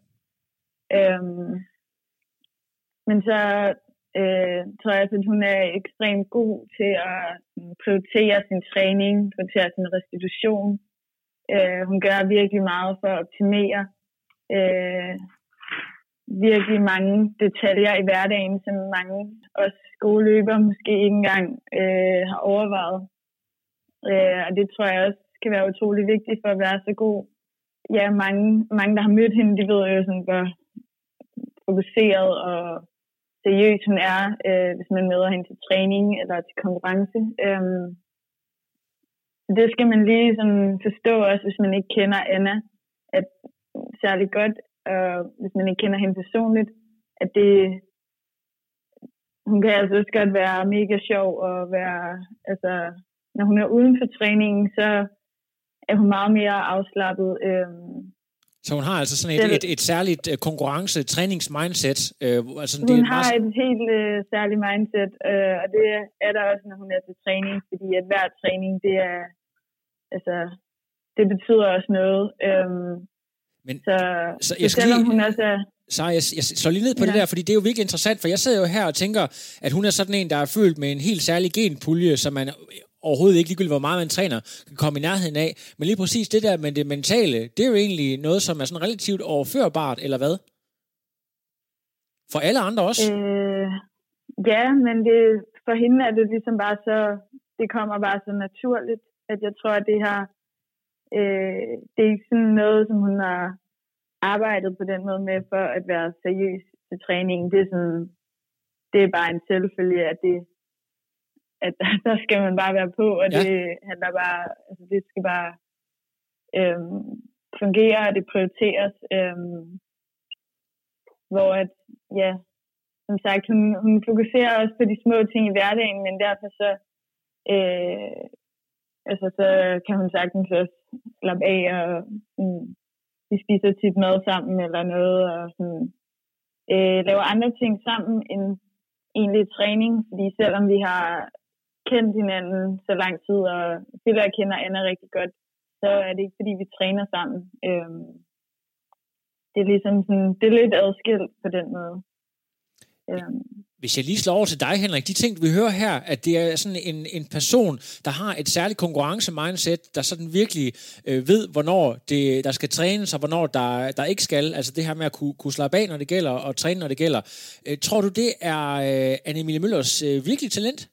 Øhm, men så øh, tror jeg, at hun er ekstremt god til at mm, prioritere sin træning, prioritere sin restitution. Øh, hun gør virkelig meget for at optimere øh, virkelig mange detaljer i hverdagen, som mange også skoleløbere måske ikke engang øh, har overvejet. Øh, og det tror jeg også kan være utrolig vigtigt for at være så god. Ja, mange, mange der har mødt hende, de ved jo sådan, hvor fokuseret og seriøs hun er, øh, hvis man møder hende til træning eller til konkurrence. Øh, det skal man lige sådan forstå også, hvis man ikke kender Anna, at særlig godt, øh, hvis man ikke kender hende personligt, at det, hun kan altså også godt være mega sjov og være, altså, når hun er uden for træningen, så er hun meget mere afslappet. Øh, så hun har altså sådan et, et, et særligt øh, konkurrence-trænings-mindset? Øh, altså hun det har meget... et helt øh, særligt mindset, øh, og det er der også, når hun er til træning, fordi at hver træning, det er, altså, det betyder også noget. Øh, men, så, så, jeg så selvom lige, hun også er... Så jeg, jeg slår lige ned på ja. det der, fordi det er jo virkelig interessant, for jeg sidder jo her og tænker, at hun er sådan en, der er fyldt med en helt særlig genpulje, som man overhovedet ikke ligegyldigt, hvor meget man træner, kan komme i nærheden af. Men lige præcis det der med det mentale, det er jo egentlig noget, som er sådan relativt overførbart, eller hvad? For alle andre også? Øh, ja, men det, for hende er det ligesom bare så, det kommer bare så naturligt, at jeg tror, at det her Øh, det er ikke sådan noget, som hun har arbejdet på den måde med for at være seriøs til træningen. Det er sådan, det er bare en selvfølge, at det, at der, skal man bare være på, og ja. det handler bare, altså det skal bare øhm, fungere, og det prioriteres. Øhm, hvor at, ja, som sagt, hun, hun fokuserer også på de små ting i hverdagen, men derfor så, øh, altså så kan hun sagtens også slappe af, og sådan, vi spiser tit mad sammen eller noget, og sådan, øh, laver andre ting sammen end egentlig træning, fordi selvom vi har kendt hinanden så lang tid, og Silla jeg kender Anna rigtig godt, så er det ikke fordi, vi træner sammen. Øhm, det er ligesom sådan, det er lidt adskilt på den måde. Øhm. Hvis jeg lige slår over til dig, Henrik, de ting, vi hører her, at det er sådan en, en person, der har et særligt konkurrence-mindset, der sådan virkelig øh, ved, hvornår det, der skal trænes, og hvornår der, der ikke skal. Altså det her med at kunne, kunne slappe af, når det gælder, og træne, når det gælder. Øh, tror du, det er øh, Anne-Emilie Møllers øh, virkelig talent?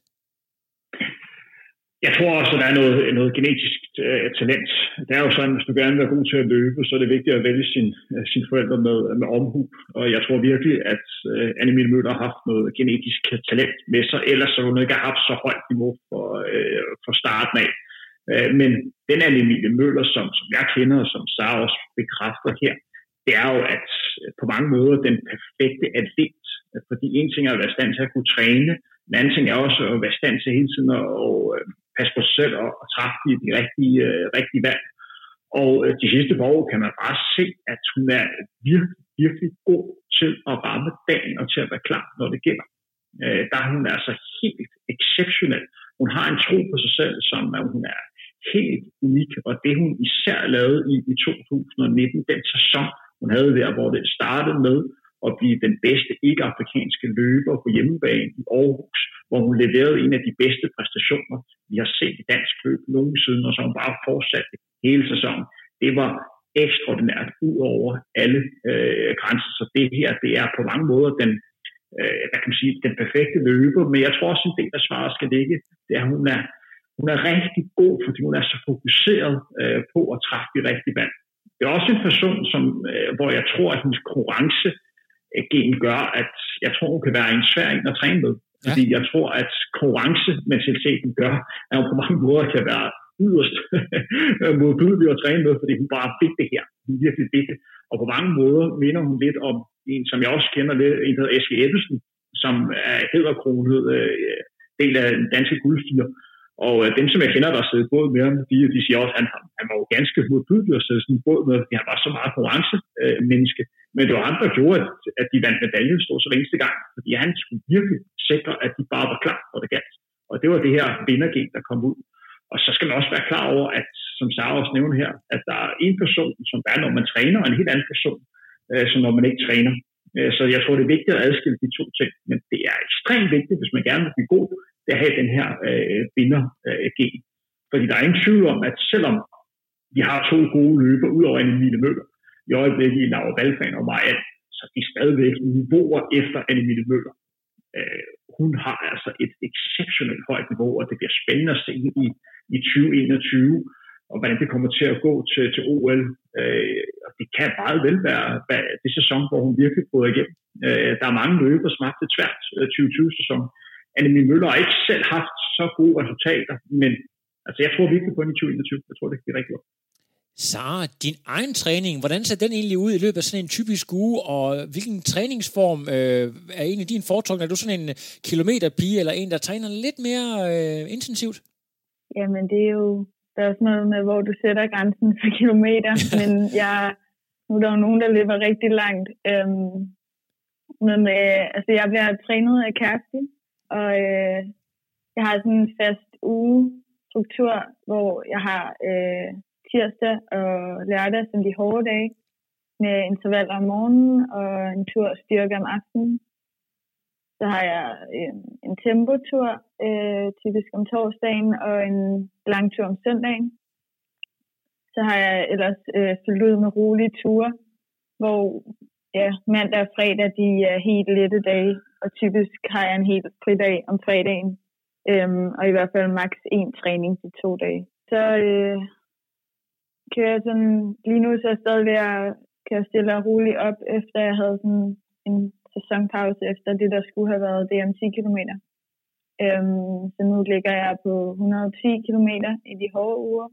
Jeg tror også, at der er noget, noget genetisk øh, talent. Det er jo sådan, hvis du gerne vil være god til at løbe, så er det vigtigt at vælge sin, øh, sin forældre med, med omhu. Og jeg tror virkelig, at øh, Annemie Møller har haft noget genetisk øh, talent med sig, ellers så hun ikke har haft så højt niveau for, øh, for starten af. Øh, men den Annemie Møller, som, som jeg kender, og som Sara også bekræfter her, det er jo at øh, på mange måder den perfekte atlet. Fordi en ting er at være i stand til at kunne træne, en anden ting er også at være i stand til hele tiden at, og, øh, passe på sig selv og, og træffe de, de rigtige, øh, rigtige valg. Og øh, de sidste par år kan man bare se, at hun er virkelig, virkelig god til at ramme dagen og til at være klar, når det gælder. Øh, der er hun altså helt exceptionel. Hun har en tro på sig selv, som at hun er helt unik, og det hun især lavede i, i 2019, den sæson, hun havde der, hvor det startede med at blive den bedste ikke-afrikanske løber på hjemmebane i Aarhus, hvor hun leverede en af de bedste præstationer, vi har set i dansk løb nogensinde, og som bare fortsatte hele sæsonen. Det var ekstraordinært ud over alle øh, grænser. Så det her, det er på mange måder den, øh, hvad kan man sige, den perfekte løber, men jeg tror også en del af svaret skal ligge, det er, at hun er, hun er rigtig god, fordi hun er så fokuseret øh, på at træffe de rigtige valg. Det er også en person, som, øh, hvor jeg tror, at hendes konkurrence gen gør, at jeg tror, hun kan være en svær en at træne med. Ja. Fordi jeg tror, at konkurrencementaliteten gør, at hun på mange måder kan være yderst modbydelig at træne med, fordi hun bare fik det her. Hun virkelig fik det. Og på mange måder minder hun lidt om en, som jeg også kender lidt, en der hedder Eske Ebbesen, som er hedderkronet øh, del af den danske guldfire. Og øh, dem, som jeg kender, der sidder båd med ham, de, de siger også, at han, han var jo ganske modbydelig at sidde sådan en båd med, fordi han var så meget konkurrencemenneske. Øh, Men det var andre, der gjorde, at, at de vandt medaljen stort så eneste gang, fordi han skulle virkelig sikre, at de bare var klar, for det galt. Og det var det her vindergen, der kom ud. Og så skal man også være klar over, at som Sara også nævner her, at der er en person, som er, når man træner, og en helt anden person, øh, som når man ikke træner. Øh, så jeg tror, det er vigtigt at adskille de to ting. Men det er ekstremt vigtigt, hvis man gerne vil blive god, det at have den her øh, vinder-gen. Øh, Fordi der er ingen tvivl om, at selvom vi har to gode løber, ud over Annemile Møller, i øjeblikket i Laura Balfan og Maja, så de er stadigvæk niveauer efter Annemile Møller. Øh, hun har altså et exceptionelt højt niveau, og det bliver spændende at se i, i 2021, og hvordan det kommer til at gå til, til OL. Øh, og det kan meget vel være, være det sæson, hvor hun virkelig bryder igennem. Øh, der er mange løber, som har haft et svært øh, 2020-sæson. Annemie Møller har ikke selv haft så gode resultater, men altså, jeg tror virkelig på den i 2021. Jeg tror, det er rigtig godt. Sara, din egen træning, hvordan ser den egentlig ud i løbet af sådan en typisk uge, og hvilken træningsform øh, er egentlig din foretrukne? Er du sådan en kilometerpige, eller en, der træner lidt mere øh, intensivt? Jamen, det er jo der er sådan noget med, hvor du sætter grænsen for kilometer, men jeg, nu er der jo nogen, der løber rigtig langt. Øhm, men øh, altså, jeg bliver trænet af Kæreste, og øh, jeg har sådan en fast ugestruktur, hvor jeg har øh, tirsdag og lørdag som de hårde dage, med intervaller om morgenen og en tur styrke om aftenen. Så har jeg en, en tempotur, øh, typisk om torsdagen, og en lang tur om søndagen. Så har jeg ellers øh, fyldt ud med rolige ture, hvor ja, mandag og fredag de er helt lette dage, og typisk har jeg en helt fridag om fredagen, øhm, og i hvert fald maks en træning til to dage. Så øh, kører jeg sådan, lige nu så er jeg stadig ved at kan stille stille roligt op, efter jeg havde sådan en sæsonpause efter det, der skulle have været DM 10 km. Øhm, så nu ligger jeg på 110 km i de hårde uger,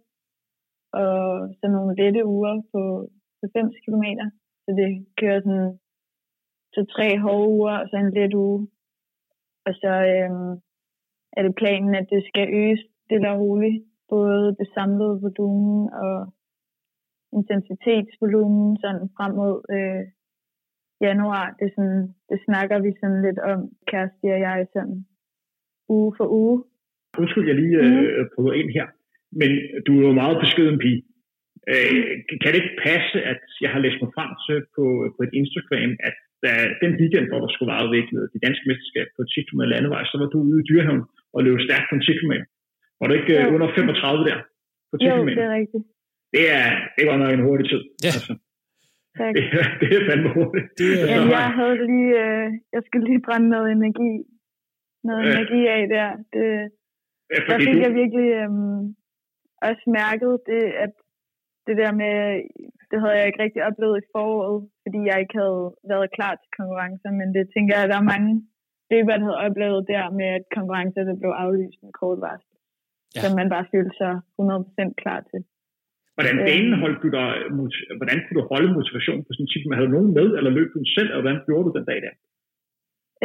og så nogle lette uger på 90 km. Så det kører sådan så tre hårde uger, og så en let uge. Og så øhm, er det planen, at det skal øges stille og roligt. Både det samlede volumen og intensitetsvolumen sådan frem mod øh, januar. Det, sådan, det snakker vi sådan lidt om, Kæreste og jeg, sådan uge for uge. Undskyld, jeg lige øh, prøver ind her, men du er jo meget beskeden pige. Øh, kan det ikke passe, at jeg har læst mig frem til på, på et Instagram, at da den weekend, hvor der skulle være afviklet det danske mesterskab på 10 km landevej, så var du ude i Dyrehaven og løb stærkt på en 10 km. Var du ikke øh, jo. under 35 der på 10 jo, km? det er rigtigt. Det er, det var nok en hurtig tid. Ja. Altså. Tak. Det, er, det er fandme hurtigt. Det er... Jamen, jeg havde lige, øh, jeg skulle lige brænde noget energi, noget ja. energi af der. Det, ja, der fik du... jeg virkelig øh, også mærket det, at det der med, det havde jeg ikke rigtig oplevet i foråret, fordi jeg ikke havde været klar til konkurrencer, men det tænker jeg, at der er mange løber, der havde oplevet der med, at konkurrencer der blev aflyst med kort varsel, ja. som man bare følte sig 100% klar til. Hvordan banen øh. holdt du dig, hvordan kunne du holde motivation på sådan en tid? Havde nogen med, eller løb du selv, og hvordan gjorde du den dag der?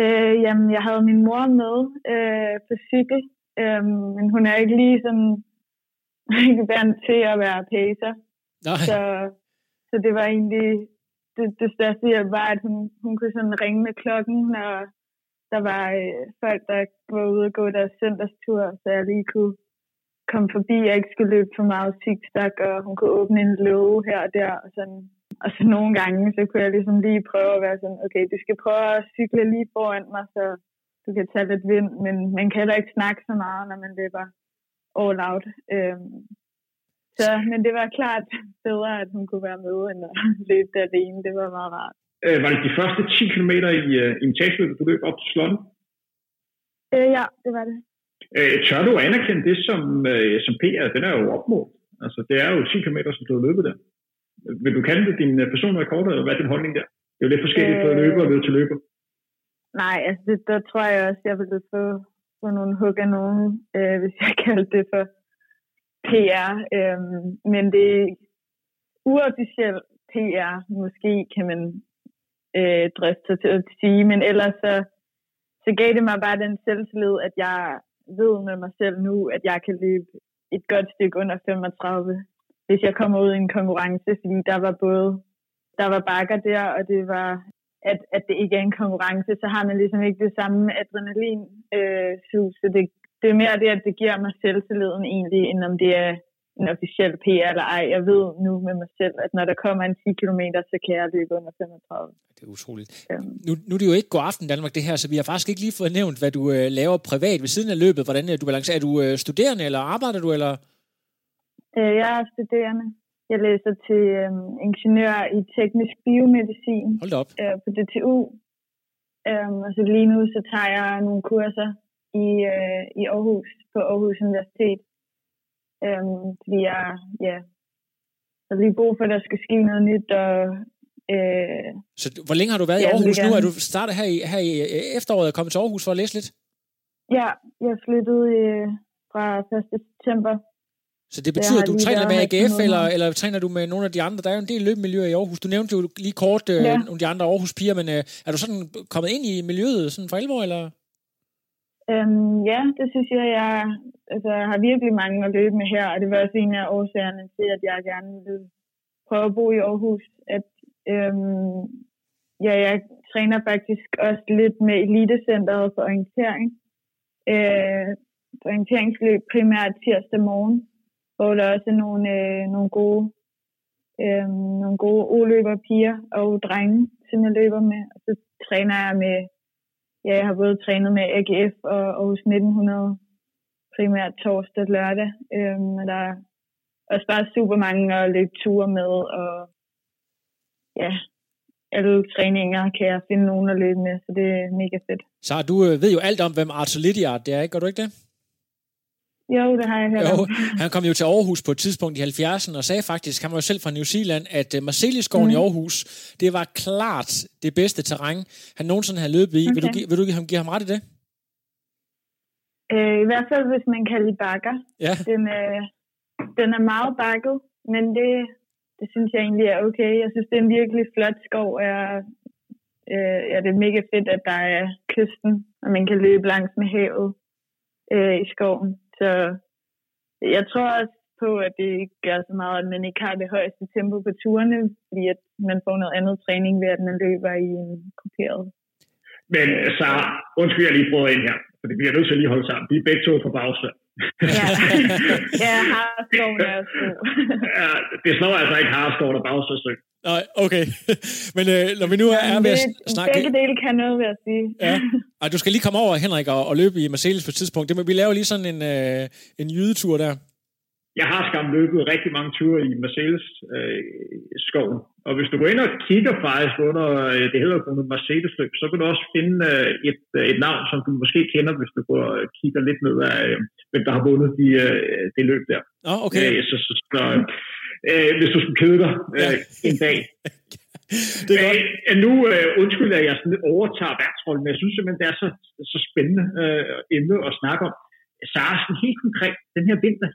Øh, jamen, jeg havde min mor med øh, på cykel, øh, men hun er ikke lige sådan ikke vant til at være pacer. Nej. Så, så det var egentlig det, det største hjælp var, at hun, hun kunne sådan ringe med klokken, når der var øh, folk, der var ude og gå deres søndagstur, så jeg lige kunne komme forbi, jeg ikke skulle løbe for meget TikTok, og hun kunne åbne en låge her og der. Og, sådan. og så nogle gange, så kunne jeg ligesom lige prøve at være sådan, okay, du skal prøve at cykle lige foran mig, så du kan tage lidt vind, men man kan heller ikke snakke så meget, når man løber all out. Øhm, så, men det var klart bedre, at hun kunne være med, end at løbe det alene. Det var meget rart. Øh, var det de første 10 km i, uh, i etageløbet, du løb op til slottet? Øh, ja, det var det. Øh, tør du anerkende det som, øh, som PR? Den er jo opmålt. Altså, det er jo 10 km, som du har løbet der. Vil du kalde det din øh, personlige rekord, eller hvad er din holdning der? Det er jo lidt forskelligt øh, fra løber og til løber. Nej, altså det, der tror jeg også, jeg ville få, få nogle hug af nogen, øh, hvis jeg kaldte det for PR. Øh, men det er uofficiel PR, måske kan man øh, driste sig til at sige, men ellers så, så gav det mig bare den selvtillid, at jeg ved med mig selv nu, at jeg kan løbe et godt stykke under 35, hvis jeg kommer ud i en konkurrence, fordi der var både, der var bakker der, og det var, at, at det ikke er en konkurrence, så har man ligesom ikke det samme adrenalin øh, sus. Så det, det er mere det, at det giver mig selvtilliden egentlig, end om det er en officiel PR eller ej. Jeg ved nu med mig selv, at når der kommer en 10 km, så kan jeg løbe under 35. Det er utroligt. Øhm. Nu, nu er det jo ikke god aften Danmark det her, så vi har faktisk ikke lige fået nævnt, hvad du øh, laver privat ved siden af løbet. Hvordan er du balancerer? Er du øh, studerende, eller arbejder du, eller? Øh, jeg er studerende. Jeg læser til øh, ingeniør i teknisk biomedicin Hold op. Øh, på DTU. Øh, og så lige nu så tager jeg nogle kurser i, øh, i Aarhus, på Aarhus Universitet. Øh, fordi jeg ja, har lige brug for, at der skal ske noget nyt. Og, øh, så hvor længe har du været i Aarhus nu? Er du startet her i, her i efteråret og kommet til Aarhus for at læse lidt? Ja, jeg flyttede øh, fra 1. september så det betyder, at du træner med AGF, eller, eller træner du med nogle af de andre? Der er jo en del løbemiljøer i Aarhus. Du nævnte jo lige kort øh, ja. nogle af de andre Aarhus-piger, men øh, er du sådan kommet ind i miljøet sådan for alvor, eller? Øhm, ja, det synes jeg, jeg, altså, jeg har virkelig mange at løbe med her, og det var også en af årsagerne til, at jeg gerne ville prøve at bo i Aarhus. At, øhm, ja, jeg træner faktisk også lidt med elitecenteret for orientering. Øh, orienteringsløb primært tirsdag morgen hvor der også er nogle, øh, nogle gode øh, nogle gode oløber piger og drenge, som jeg løber med. Og så træner jeg med, ja, jeg har både trænet med AGF og Aarhus 1900 primært torsdag og lørdag. Øhm, og der er også bare super mange at løbe ture med, og ja, alle træninger kan jeg finde nogen at løbe med, så det er mega fedt. Så du øh, ved jo alt om, hvem Arthur Lydiard det er, ikke? Gør du ikke det? Jo, det har jeg hørt jo, Han kom jo til Aarhus på et tidspunkt i 70'erne og sagde faktisk, han var jo selv fra New Zealand, at uh, Marceliskoven mm. i Aarhus, det var klart det bedste terræn, han nogensinde havde løbet i. Okay. Vil, du, vil du give ham, give ham ret i det? Øh, I hvert fald, hvis man kan lide bakker. Ja. Den, øh, den er meget bakket, men det, det synes jeg egentlig er okay. Jeg synes, det er en virkelig flot skov. Jeg, øh, ja, det er mega fedt, at der er kysten, og man kan løbe langs med havet øh, i skoven. Så jeg tror også på, at det ikke gør så meget, at man ikke har det højeste tempo på turene, fordi at man får noget andet træning ved, at man løber i en kuperet. Men så undskyld, jeg lige prøver ind her, for det bliver nødt til at lige holde sammen. Vi er begge to på bagsvær. ja, ja er også ja, det slår altså ikke Harskoven og bagsvær Nej, okay. Men øh, når vi nu er, er ved at snakke... Begge dele kan noget, vil jeg sige. ja. Ej, du skal lige komme over, Henrik, og, og løbe i Marcellus på et tidspunkt. Det, vi laver lige sådan en, øh, en jydetur der. Jeg har skam løbet rigtig mange ture i Marcellus øh, skoven. Og hvis du går ind og kigger faktisk under øh, det hedder kun Marcellus løb, så kan du også finde øh, et, øh, et navn, som du måske kender, hvis du går og kigger lidt ned af, øh, hvem der har vundet de, øh, det løb der. Oh, okay. Øh, så, så, så, øh, hvis du skulle kede dig øh, en dag. det er godt. Nu øh, undskylder jeg, at jeg sådan overtager værtsrollen, men jeg synes simpelthen, det er så, så spændende øh, emne at snakke om. Sara, sådan helt konkret, den her vinter,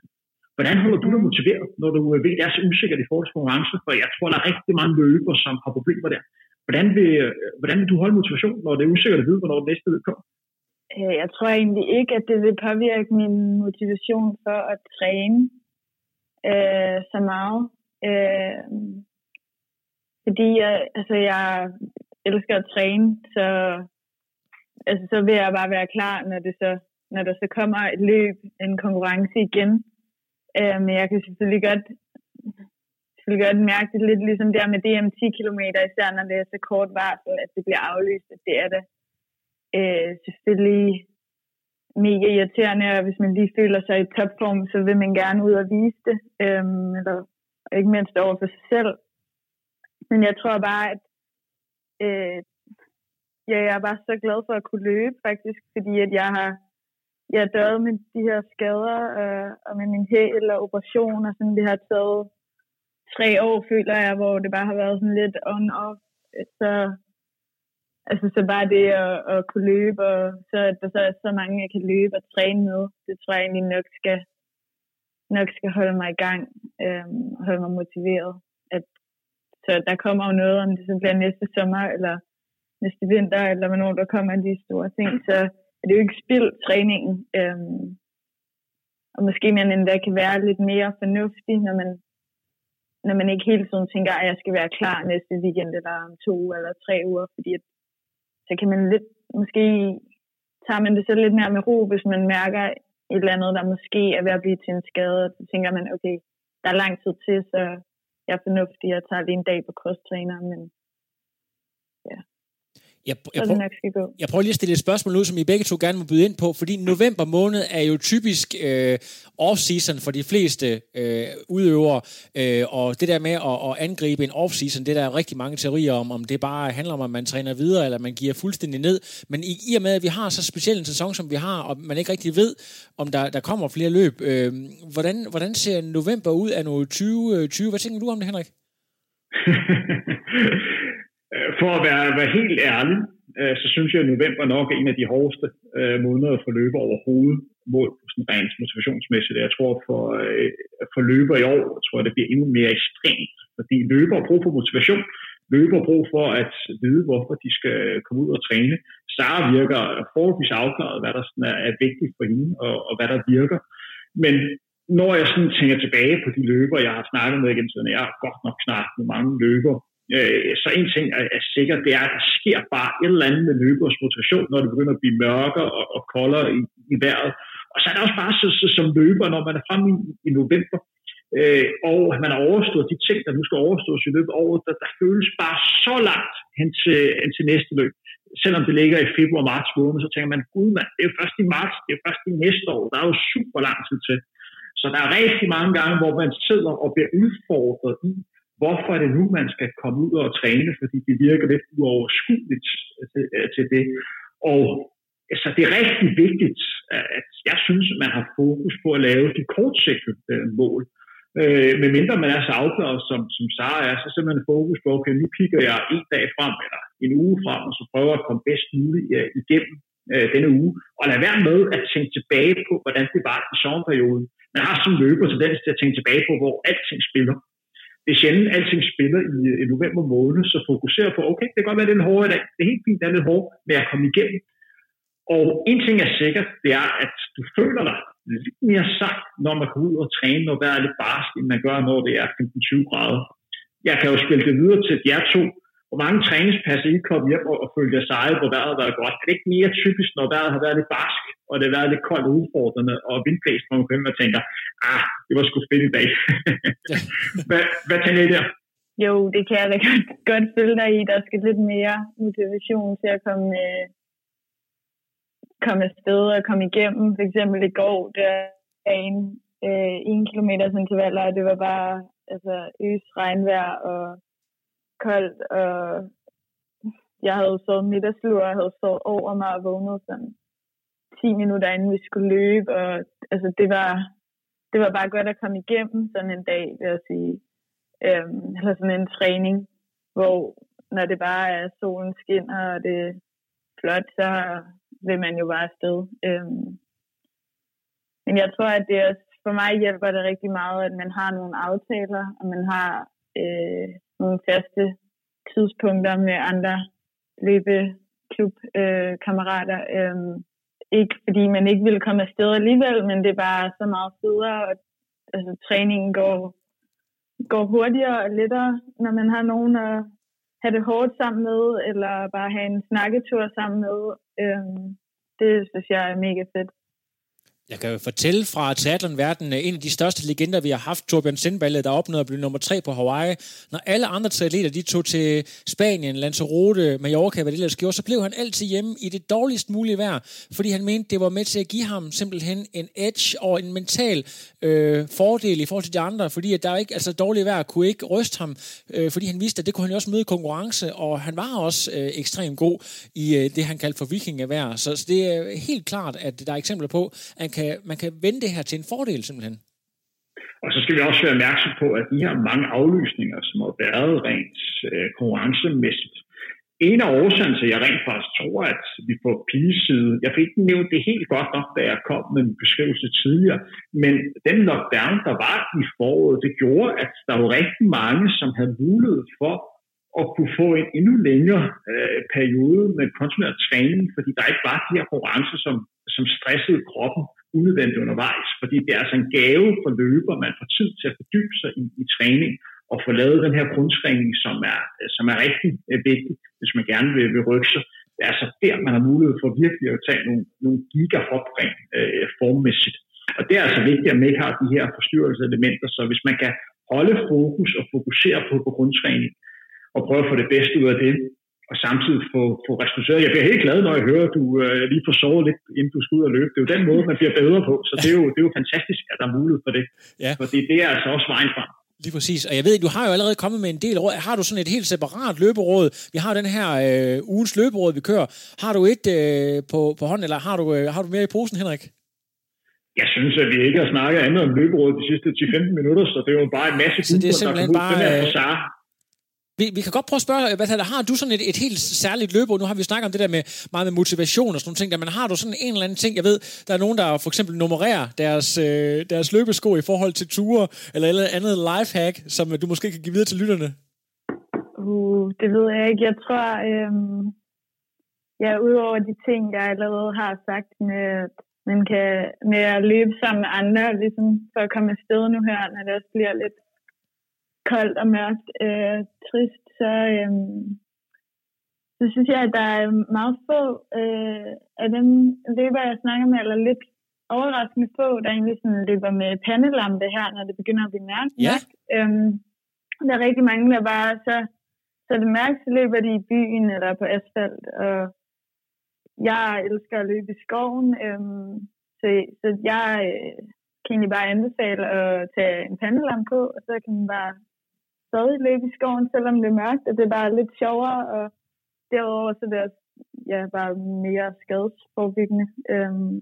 hvordan holder du dig motiveret, når du øh, ved, at det er så usikkert i forhold til konkurrence? For jeg tror, der er rigtig mange løber, som har problemer der. Hvordan vil, øh, hvordan vil du holde motivation, når det er usikkert at vide, hvornår det næste løb kommer? Jeg tror egentlig ikke, at det vil påvirke min motivation for at træne øh, så meget. Øh, fordi jeg, altså, jeg elsker at træne, så, altså, så vil jeg bare være klar, når, det så, når der så kommer et løb, en konkurrence igen. Øh, men jeg kan selvfølgelig godt selvfølgelig godt mærke det lidt ligesom der med DM 10 km, især når det er så kort varsel, at det bliver aflyst, at det er det øh, selvfølgelig mega irriterende, og hvis man lige føler sig i topform, så vil man gerne ud og vise det, øh, eller ikke mindst over for sig selv. Men jeg tror bare, at øh, ja, jeg er bare så glad for at kunne løbe faktisk, fordi at jeg har jeg har døjet med de her skader øh, og med min hæl og operation og sådan, det har taget tre år, føler jeg, hvor det bare har været sådan lidt on-off. Så, altså, så bare det at, at kunne løbe, og så at der så er så mange, jeg kan løbe og træne med, det tror jeg egentlig nok skal, nok skal holde mig i gang øh, holde mig motiveret. At, så der kommer jo noget, om det så bliver næste sommer, eller næste vinter, eller hvornår der kommer de store ting, så er det jo ikke spild træningen. Øhm, og måske man endda kan være lidt mere fornuftig, når man, når man ikke hele tiden tænker, at jeg skal være klar næste weekend, eller om to eller tre uger, fordi at, så kan man lidt, måske tager man det så lidt mere med ro, hvis man mærker et eller andet, der måske er ved at blive til en skade, så tænker man, okay, der er lang tid til, så jeg er fornuftig, jeg tager lige en dag på kosttræner, men jeg, jeg, prøver, jeg prøver lige at stille et spørgsmål ud, som I begge to gerne må byde ind på, fordi november måned er jo typisk øh, off-season for de fleste øh, udøvere, øh, og det der med at, at angribe en off-season, det der er rigtig mange teorier om, om det bare handler om, at man træner videre, eller man giver fuldstændig ned. Men i, i og med, at vi har så speciel en sæson, som vi har, og man ikke rigtig ved, om der, der kommer flere løb, øh, hvordan, hvordan ser november ud af nu 2020? Hvad tænker du om det, Henrik? For at være, være helt ærlig, øh, så synes jeg, at november nok er en af de hårdeste øh, måneder for løber overhovedet mål på sådan rent motivationsmæssigt. Jeg tror for, øh, for løber i år, tror jeg det bliver endnu mere ekstremt, fordi løber har brug for motivation, løber har brug for at vide, hvorfor de skal komme ud og træne. Sara virker forholdsvis afklaret, hvad der sådan er, er vigtigt for hende, og, og hvad der virker. Men når jeg sådan tænker tilbage på de løber, jeg har snakket med gennem tiden, jeg har godt nok snakket med mange løber, Øh, så en ting er, er sikker, det er, at der sker bare et eller andet med løbers motivation, når det begynder at blive mørkere og, og koldere i, i vejret. Og så er det også bare så, så, som løber, når man er fremme i, i november, øh, og man har overstået de ting, der nu skal overstås i løbet af året, der, der føles bare så langt hen til, hen til næste løb. Selvom det ligger i februar og marts måned, så tænker man, gud mand, det er jo først i marts, det er først i næste år, der er jo super lang tid til. Så der er rigtig mange gange, hvor man sidder og bliver udfordret i, hvorfor er det nu, man skal komme ud og træne, fordi det virker lidt uoverskueligt øh, til, øh, til det. Og så det er rigtig vigtigt, at jeg synes, at man har fokus på at lave de kortsigtede øh, mål. Øh, med mindre man er så afklaret, som, som Sara er, så simpelthen fokus på, okay, nu kigger jeg en dag frem, eller en uge frem, og så prøver at komme bedst muligt uh, igennem øh, denne uge. Og lad være med at tænke tilbage på, hvordan det var i sommerperioden. Man har som løber tendens til at tænke tilbage på, hvor alting spiller det er sjældent, at alting spiller i, øh, i november måned, så fokuserer på, okay, det kan godt være, det er lidt dag. Det er helt fint, det er lidt hårdt, men jeg kommer igennem. Og en ting er sikkert, det er, at du føler dig lidt mere sagt, når man kommer ud og træne, når vejret er lidt barsk, end man gør, når det er 15-20 grader. Jeg kan jo spille det videre til jer to, hvor mange træningspas I kom hjem og, og følte jer seje, hvor vejret har været godt. Er det ikke mere typisk, når vejret har været lidt barsk, og det har været lidt koldt og udfordrende, og vindblæst, hvor man kommer og tænker, ah, det var sgu fedt i dag. hvad, hvad tænker I der? Jo, det kan jeg da godt, godt følge dig i. Der skal lidt mere motivation til at komme, øh, komme afsted og komme igennem. For eksempel i går, der er en, øh, en kilometer intervaller, og det var bare altså, øs regnvejr og koldt, og jeg havde sovet middagslur, og jeg havde sovet over mig og vågnet sådan 10 minutter inden vi skulle løbe, og altså det var, det var bare godt at komme igennem sådan en dag, vil jeg sige. Øhm, eller sådan en træning, hvor når det bare er solen skinner, og det er flot, så vil man jo bare afsted. Øhm, men jeg tror, at det er, for mig hjælper det rigtig meget, at man har nogle aftaler, og man har øh, nogle faste tidspunkter med andre løbeklubkammerater. Øh, øh, ikke fordi man ikke vil komme afsted alligevel, men det er bare så meget federe, og altså, træningen går, går hurtigere og lettere, når man har nogen at have det hårdt sammen med, eller bare have en snakketur sammen med. Øh, det synes jeg er mega fedt. Jeg kan jo fortælle fra triathlon-verdenen, en af de største legender, vi har haft, Torbjørn Sindballe, der opnåede at blive nummer tre på Hawaii. Når alle andre triatleter, de tog til Spanien, Lanzarote, Mallorca, hvad det ellers gjorde, så blev han altid hjemme i det dårligst mulige vejr, fordi han mente, det var med til at give ham simpelthen en edge og en mental øh, fordel i forhold til de andre, fordi at der ikke, altså dårlige vejr kunne ikke ryste ham, øh, fordi han vidste, at det kunne han jo også møde konkurrence, og han var også øh, ekstremt god i øh, det, han kaldte for vikingevejr. Så, så det er helt klart, at der er eksempler på, at han kan, man kan vende det her til en fordel simpelthen. Og så skal vi også være opmærksom på, at de her mange aflysninger, som har været rent øh, konkurrencemæssigt, en af årsagen til, at jeg rent faktisk tror, at vi på pigeside, jeg fik ikke nævnt det helt godt nok, da jeg kom med en beskrivelse tidligere, men den lockdown, der var i foråret, det gjorde, at der var rigtig mange, som havde mulighed for at kunne få en endnu længere øh, periode med kontinuerlig træning, fordi der ikke var de her konkurrencer, som, som stressede kroppen unødvendigt undervejs. Fordi det er altså en gave for løber, man får tid til at fordybe sig i, i træning og få lavet den her grundtræning, som er, som er rigtig øh, vigtig, hvis man gerne vil, vil rykke sig. Det er altså der, man har mulighed for virkelig at tage nogle, nogle gigahopring øh, formmæssigt. Og det er altså vigtigt, at man ikke har de her forstyrrelseselementer, så hvis man kan holde fokus og fokusere på, på grundtræning, og prøve at få det bedste ud af det, og samtidig få, få restitueret. Jeg bliver helt glad, når jeg hører, at du øh, lige får sovet lidt, inden du skal ud og løbe. Det er jo den måde, man bliver bedre på, så det er jo, det er jo fantastisk, at der er mulighed for det. Ja. Fordi det er altså også vejen frem. Lige præcis. Og jeg ved, du har jo allerede kommet med en del råd. Har du sådan et helt separat løberåd? Vi har den her øh, ugens løberåd, vi kører. Har du et øh, på, på hånden, eller har du, øh, har du mere i posen, Henrik? Jeg synes, at vi ikke har snakket andet om løberåd de sidste 10-15 minutter, så det er jo bare en masse så det er simpelthen bare, den her vi, vi kan godt prøve at spørge, øh, hvad der, har du sådan et, et helt særligt løb, nu har vi snakket om det der med meget med motivation og sådan nogle ting, der, men har du sådan en eller anden ting, jeg ved, der er nogen, der for eksempel nummererer deres, øh, deres løbesko i forhold til ture, eller eller andet lifehack, som du måske kan give videre til lytterne? Uh, det ved jeg ikke. Jeg tror, øh, ja, udover de ting, jeg allerede har sagt med, man kan, med at løbe sammen med andre, ligesom for at komme afsted nu her, når det også bliver lidt koldt og mørkt, øh, trist, så, øh, så synes jeg, at der er meget få øh, af dem løber, jeg snakker med, eller lidt overraskende få, der egentlig sådan løber med pandelampe her, når det begynder at blive mørkt. Ja. Øhm, der er rigtig mange, der bare så, så det mærkt, så løber de i byen eller på asfalt, og jeg elsker at løbe i skoven, øhm, så, så jeg øh, kan egentlig bare anbefale at tage en pandelampe på, og så kan man bare stadig løbe i skoven, selvom det er mørkt, og det er bare lidt sjovere, og derudover så er det ja, bare mere skadesforbyggende. Øhm,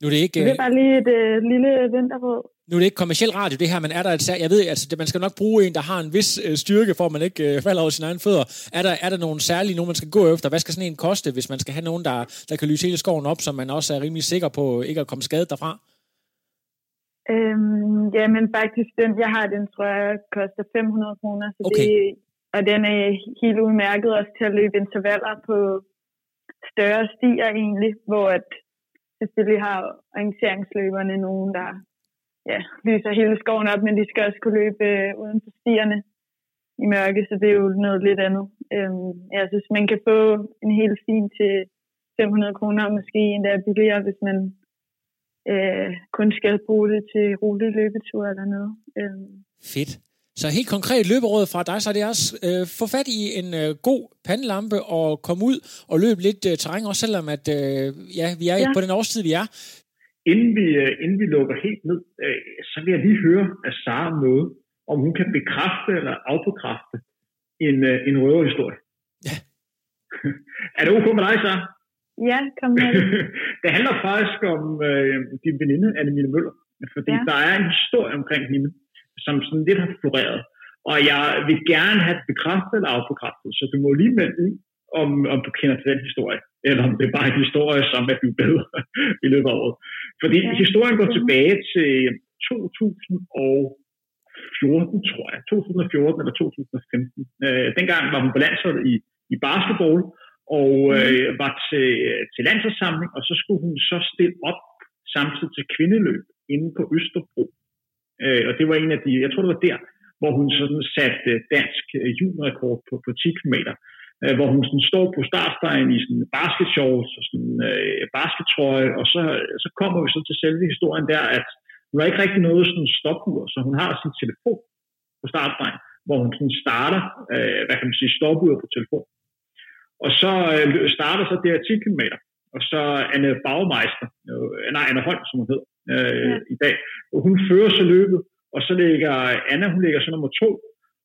nu er det ikke... Det er bare lige et uh, lille vinterråd. Nu er det ikke kommersiel radio, det her, men er der et Jeg ved, altså, man skal nok bruge en, der har en vis øh, styrke, for at man ikke øh, falder over sine egne fødder. Er der, er der nogle særlige, nogen man skal gå efter? Hvad skal sådan en koste, hvis man skal have nogen, der, der kan lyse hele skoven op, så man også er rimelig sikker på ikke at komme skadet derfra? Øhm, ja, men faktisk den, jeg har, den tror jeg koster 500 kroner. Så okay. det, og den er helt udmærket også til at løbe intervaller på større stier egentlig, hvor at selvfølgelig har orienteringsløberne nogen, der ja, lyser hele skoven op, men de skal også kunne løbe øh, uden for stierne i mørke, så det er jo noget lidt andet. Øhm, jeg synes, man kan få en hel fin til 500 kroner, måske endda billigere, hvis man øh, kun skal bruge det til rolig løbetur eller noget. Øh. Fedt. Så helt konkret løberåd fra dig, så er det også øh, få fat i en øh, god pandelampe og komme ud og løbe lidt øh, terræn, også selvom at, øh, ja, vi er ja. på den årstid, vi er. Inden vi, øh, inden vi lukker helt ned, øh, så vil jeg lige høre af Sara noget, om hun kan bekræfte eller afbekræfte en, øh, en røverhistorie. Ja. er det ok med dig, Sara? Ja, kom med. det handler faktisk om øh, din veninde, Annemile Møller. Fordi ja. der er en historie omkring hende, som sådan lidt har floreret. Og jeg vil gerne have det bekræftet eller afbekræftet, så du må lige melde ud, om, om du kender til den historie, eller om det er bare en historie, som er blevet bedre i løbet af året. Fordi ja. historien går tilbage til 2014, tror jeg. 2014 eller 2015. Øh, dengang var hun på landsholdet i, i basketball, og øh, var til, til landsholdssamling, og så skulle hun så stille op samtidig til kvindeløb inde på Østerbro. Øh, og det var en af de, jeg tror det var der, hvor hun sådan satte dansk øh, juniorrekord på, på 10 km. øh, hvor hun sådan står på startstregen i sådan basketshorts og sådan øh, baskettrøje, og så, så kommer vi så til selve historien der, at hun har ikke rigtig noget sådan stopur, så hun har sin telefon på startstregen, hvor hun sådan starter, øh, hvad kan man sige, stopur på telefon. Og så øh, starter så det her 10 km, og så Anne Bagmeister, øh, nej, Anne Holm, som hun hedder øh, ja. i dag, og hun fører så løbet, og så ligger Anna, hun ligger så nummer to,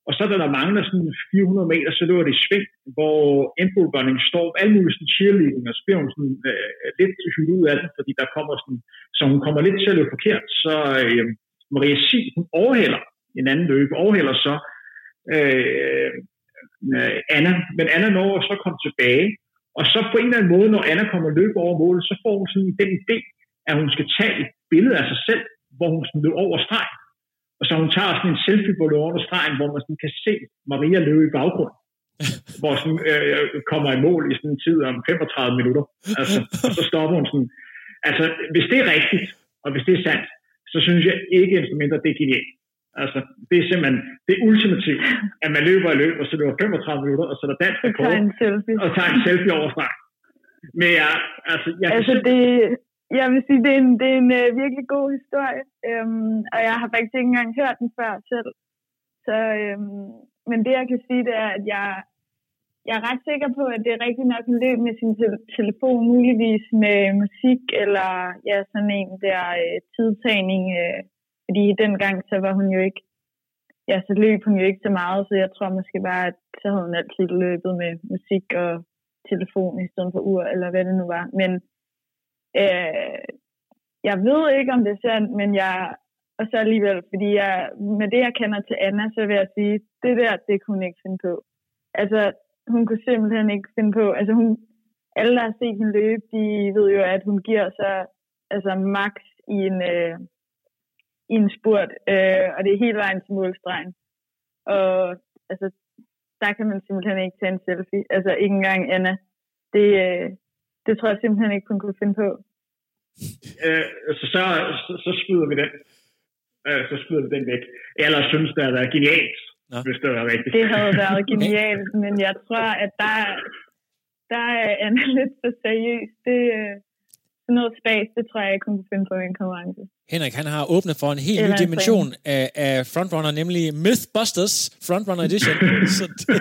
og så da der mangler sådan 400 meter, så løber det i sving, hvor indbrudbørning står alle mulige sådan cheerleading, og så bliver hun sådan, øh, lidt hyldet ud af det, fordi der kommer sådan, så hun kommer lidt til at løbe forkert. Så øh, Maria Sig, hun overhælder en anden løb, overhælder så øh, øh, Anna, men Anna når så komme tilbage, og så på en eller anden måde, når Anna kommer løb over målet, så får hun sådan den idé, at hun skal tage et billede af sig selv, hvor hun sådan løber over streg. Og så hun tager sådan en selfie på over stregen, hvor man sådan kan se Maria løbe i baggrunden. hvor sådan, øh, kommer i mål i sådan en tid om 35 minutter. Altså, og så stopper hun sådan. Altså, hvis det er rigtigt, og hvis det er sandt, så synes jeg ikke mindre, det er genialt. Altså, det er simpelthen det er ultimativt, at man løber og løber, og så løber 35 minutter, og så er der dansk rekord, og tager en selfie over streg. Men jeg, altså, jeg altså det, jeg vil sige, det er en, det er en uh, virkelig god historie, øhm, og jeg har faktisk ikke engang hørt den før selv. Så, øhm, men det jeg kan sige, det er, at jeg, jeg er ret sikker på, at det er rigtig nok en løb med sin te- telefon, muligvis med musik, eller ja, sådan en der uh, tidtagning, uh, fordi dengang så var hun jo ikke, ja, så løb hun jo ikke så meget, så jeg tror måske bare, at så havde hun altid løbet med musik og telefon i stedet for ur, eller hvad det nu var. Men Øh, jeg ved ikke, om det er sandt, men jeg, og så alligevel, fordi jeg, med det, jeg kender til Anna, så vil jeg sige, det der, det kunne hun ikke finde på. Altså, hun kunne simpelthen ikke finde på, altså hun, alle, der har set hende løbe, de ved jo, at hun giver sig altså max i en, øh, i en spurt, øh, og det er hele vejen til målstregen. Og altså, der kan man simpelthen ikke tage en selfie. Altså, ikke engang Anna. Det, øh, det tror jeg simpelthen ikke, hun kunne finde på. Øh, så, så, så, så skyder vi den. Øh, så skyder vi den væk. Ellers synes det har været genialt, Nå. hvis det var rigtigt. Det havde været genialt, men jeg tror, at der, der er Anna lidt for seriøs. Det, øh, sådan noget spas, det tror jeg ikke, hun kunne finde på en konkurrence. Henrik, han har åbnet for en helt ny dimension af, af Frontrunner, nemlig Mythbusters Frontrunner Edition. så det,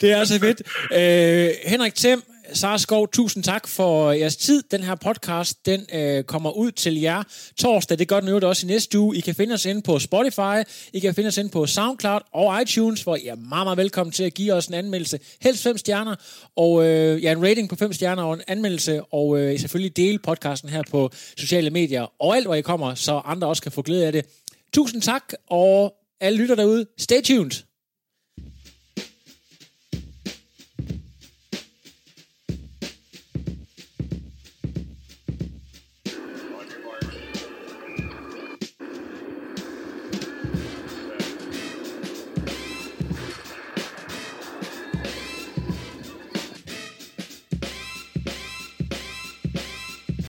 det er altså fedt. Øh, Henrik Thiem, Sara Skov, tusind tak for øh, jeres tid. Den her podcast, den øh, kommer ud til jer torsdag. Det gør den jo også i næste uge. I kan finde os inde på Spotify, I kan finde os inde på SoundCloud og iTunes, hvor I er meget, meget velkommen til at give os en anmeldelse. Helst fem stjerner, og øh, ja, en rating på fem stjerner og en anmeldelse, og øh, selvfølgelig dele podcasten her på sociale medier og alt, hvor I kommer, så andre også kan få glæde af det. Tusind tak, og alle lytter derude, stay tuned!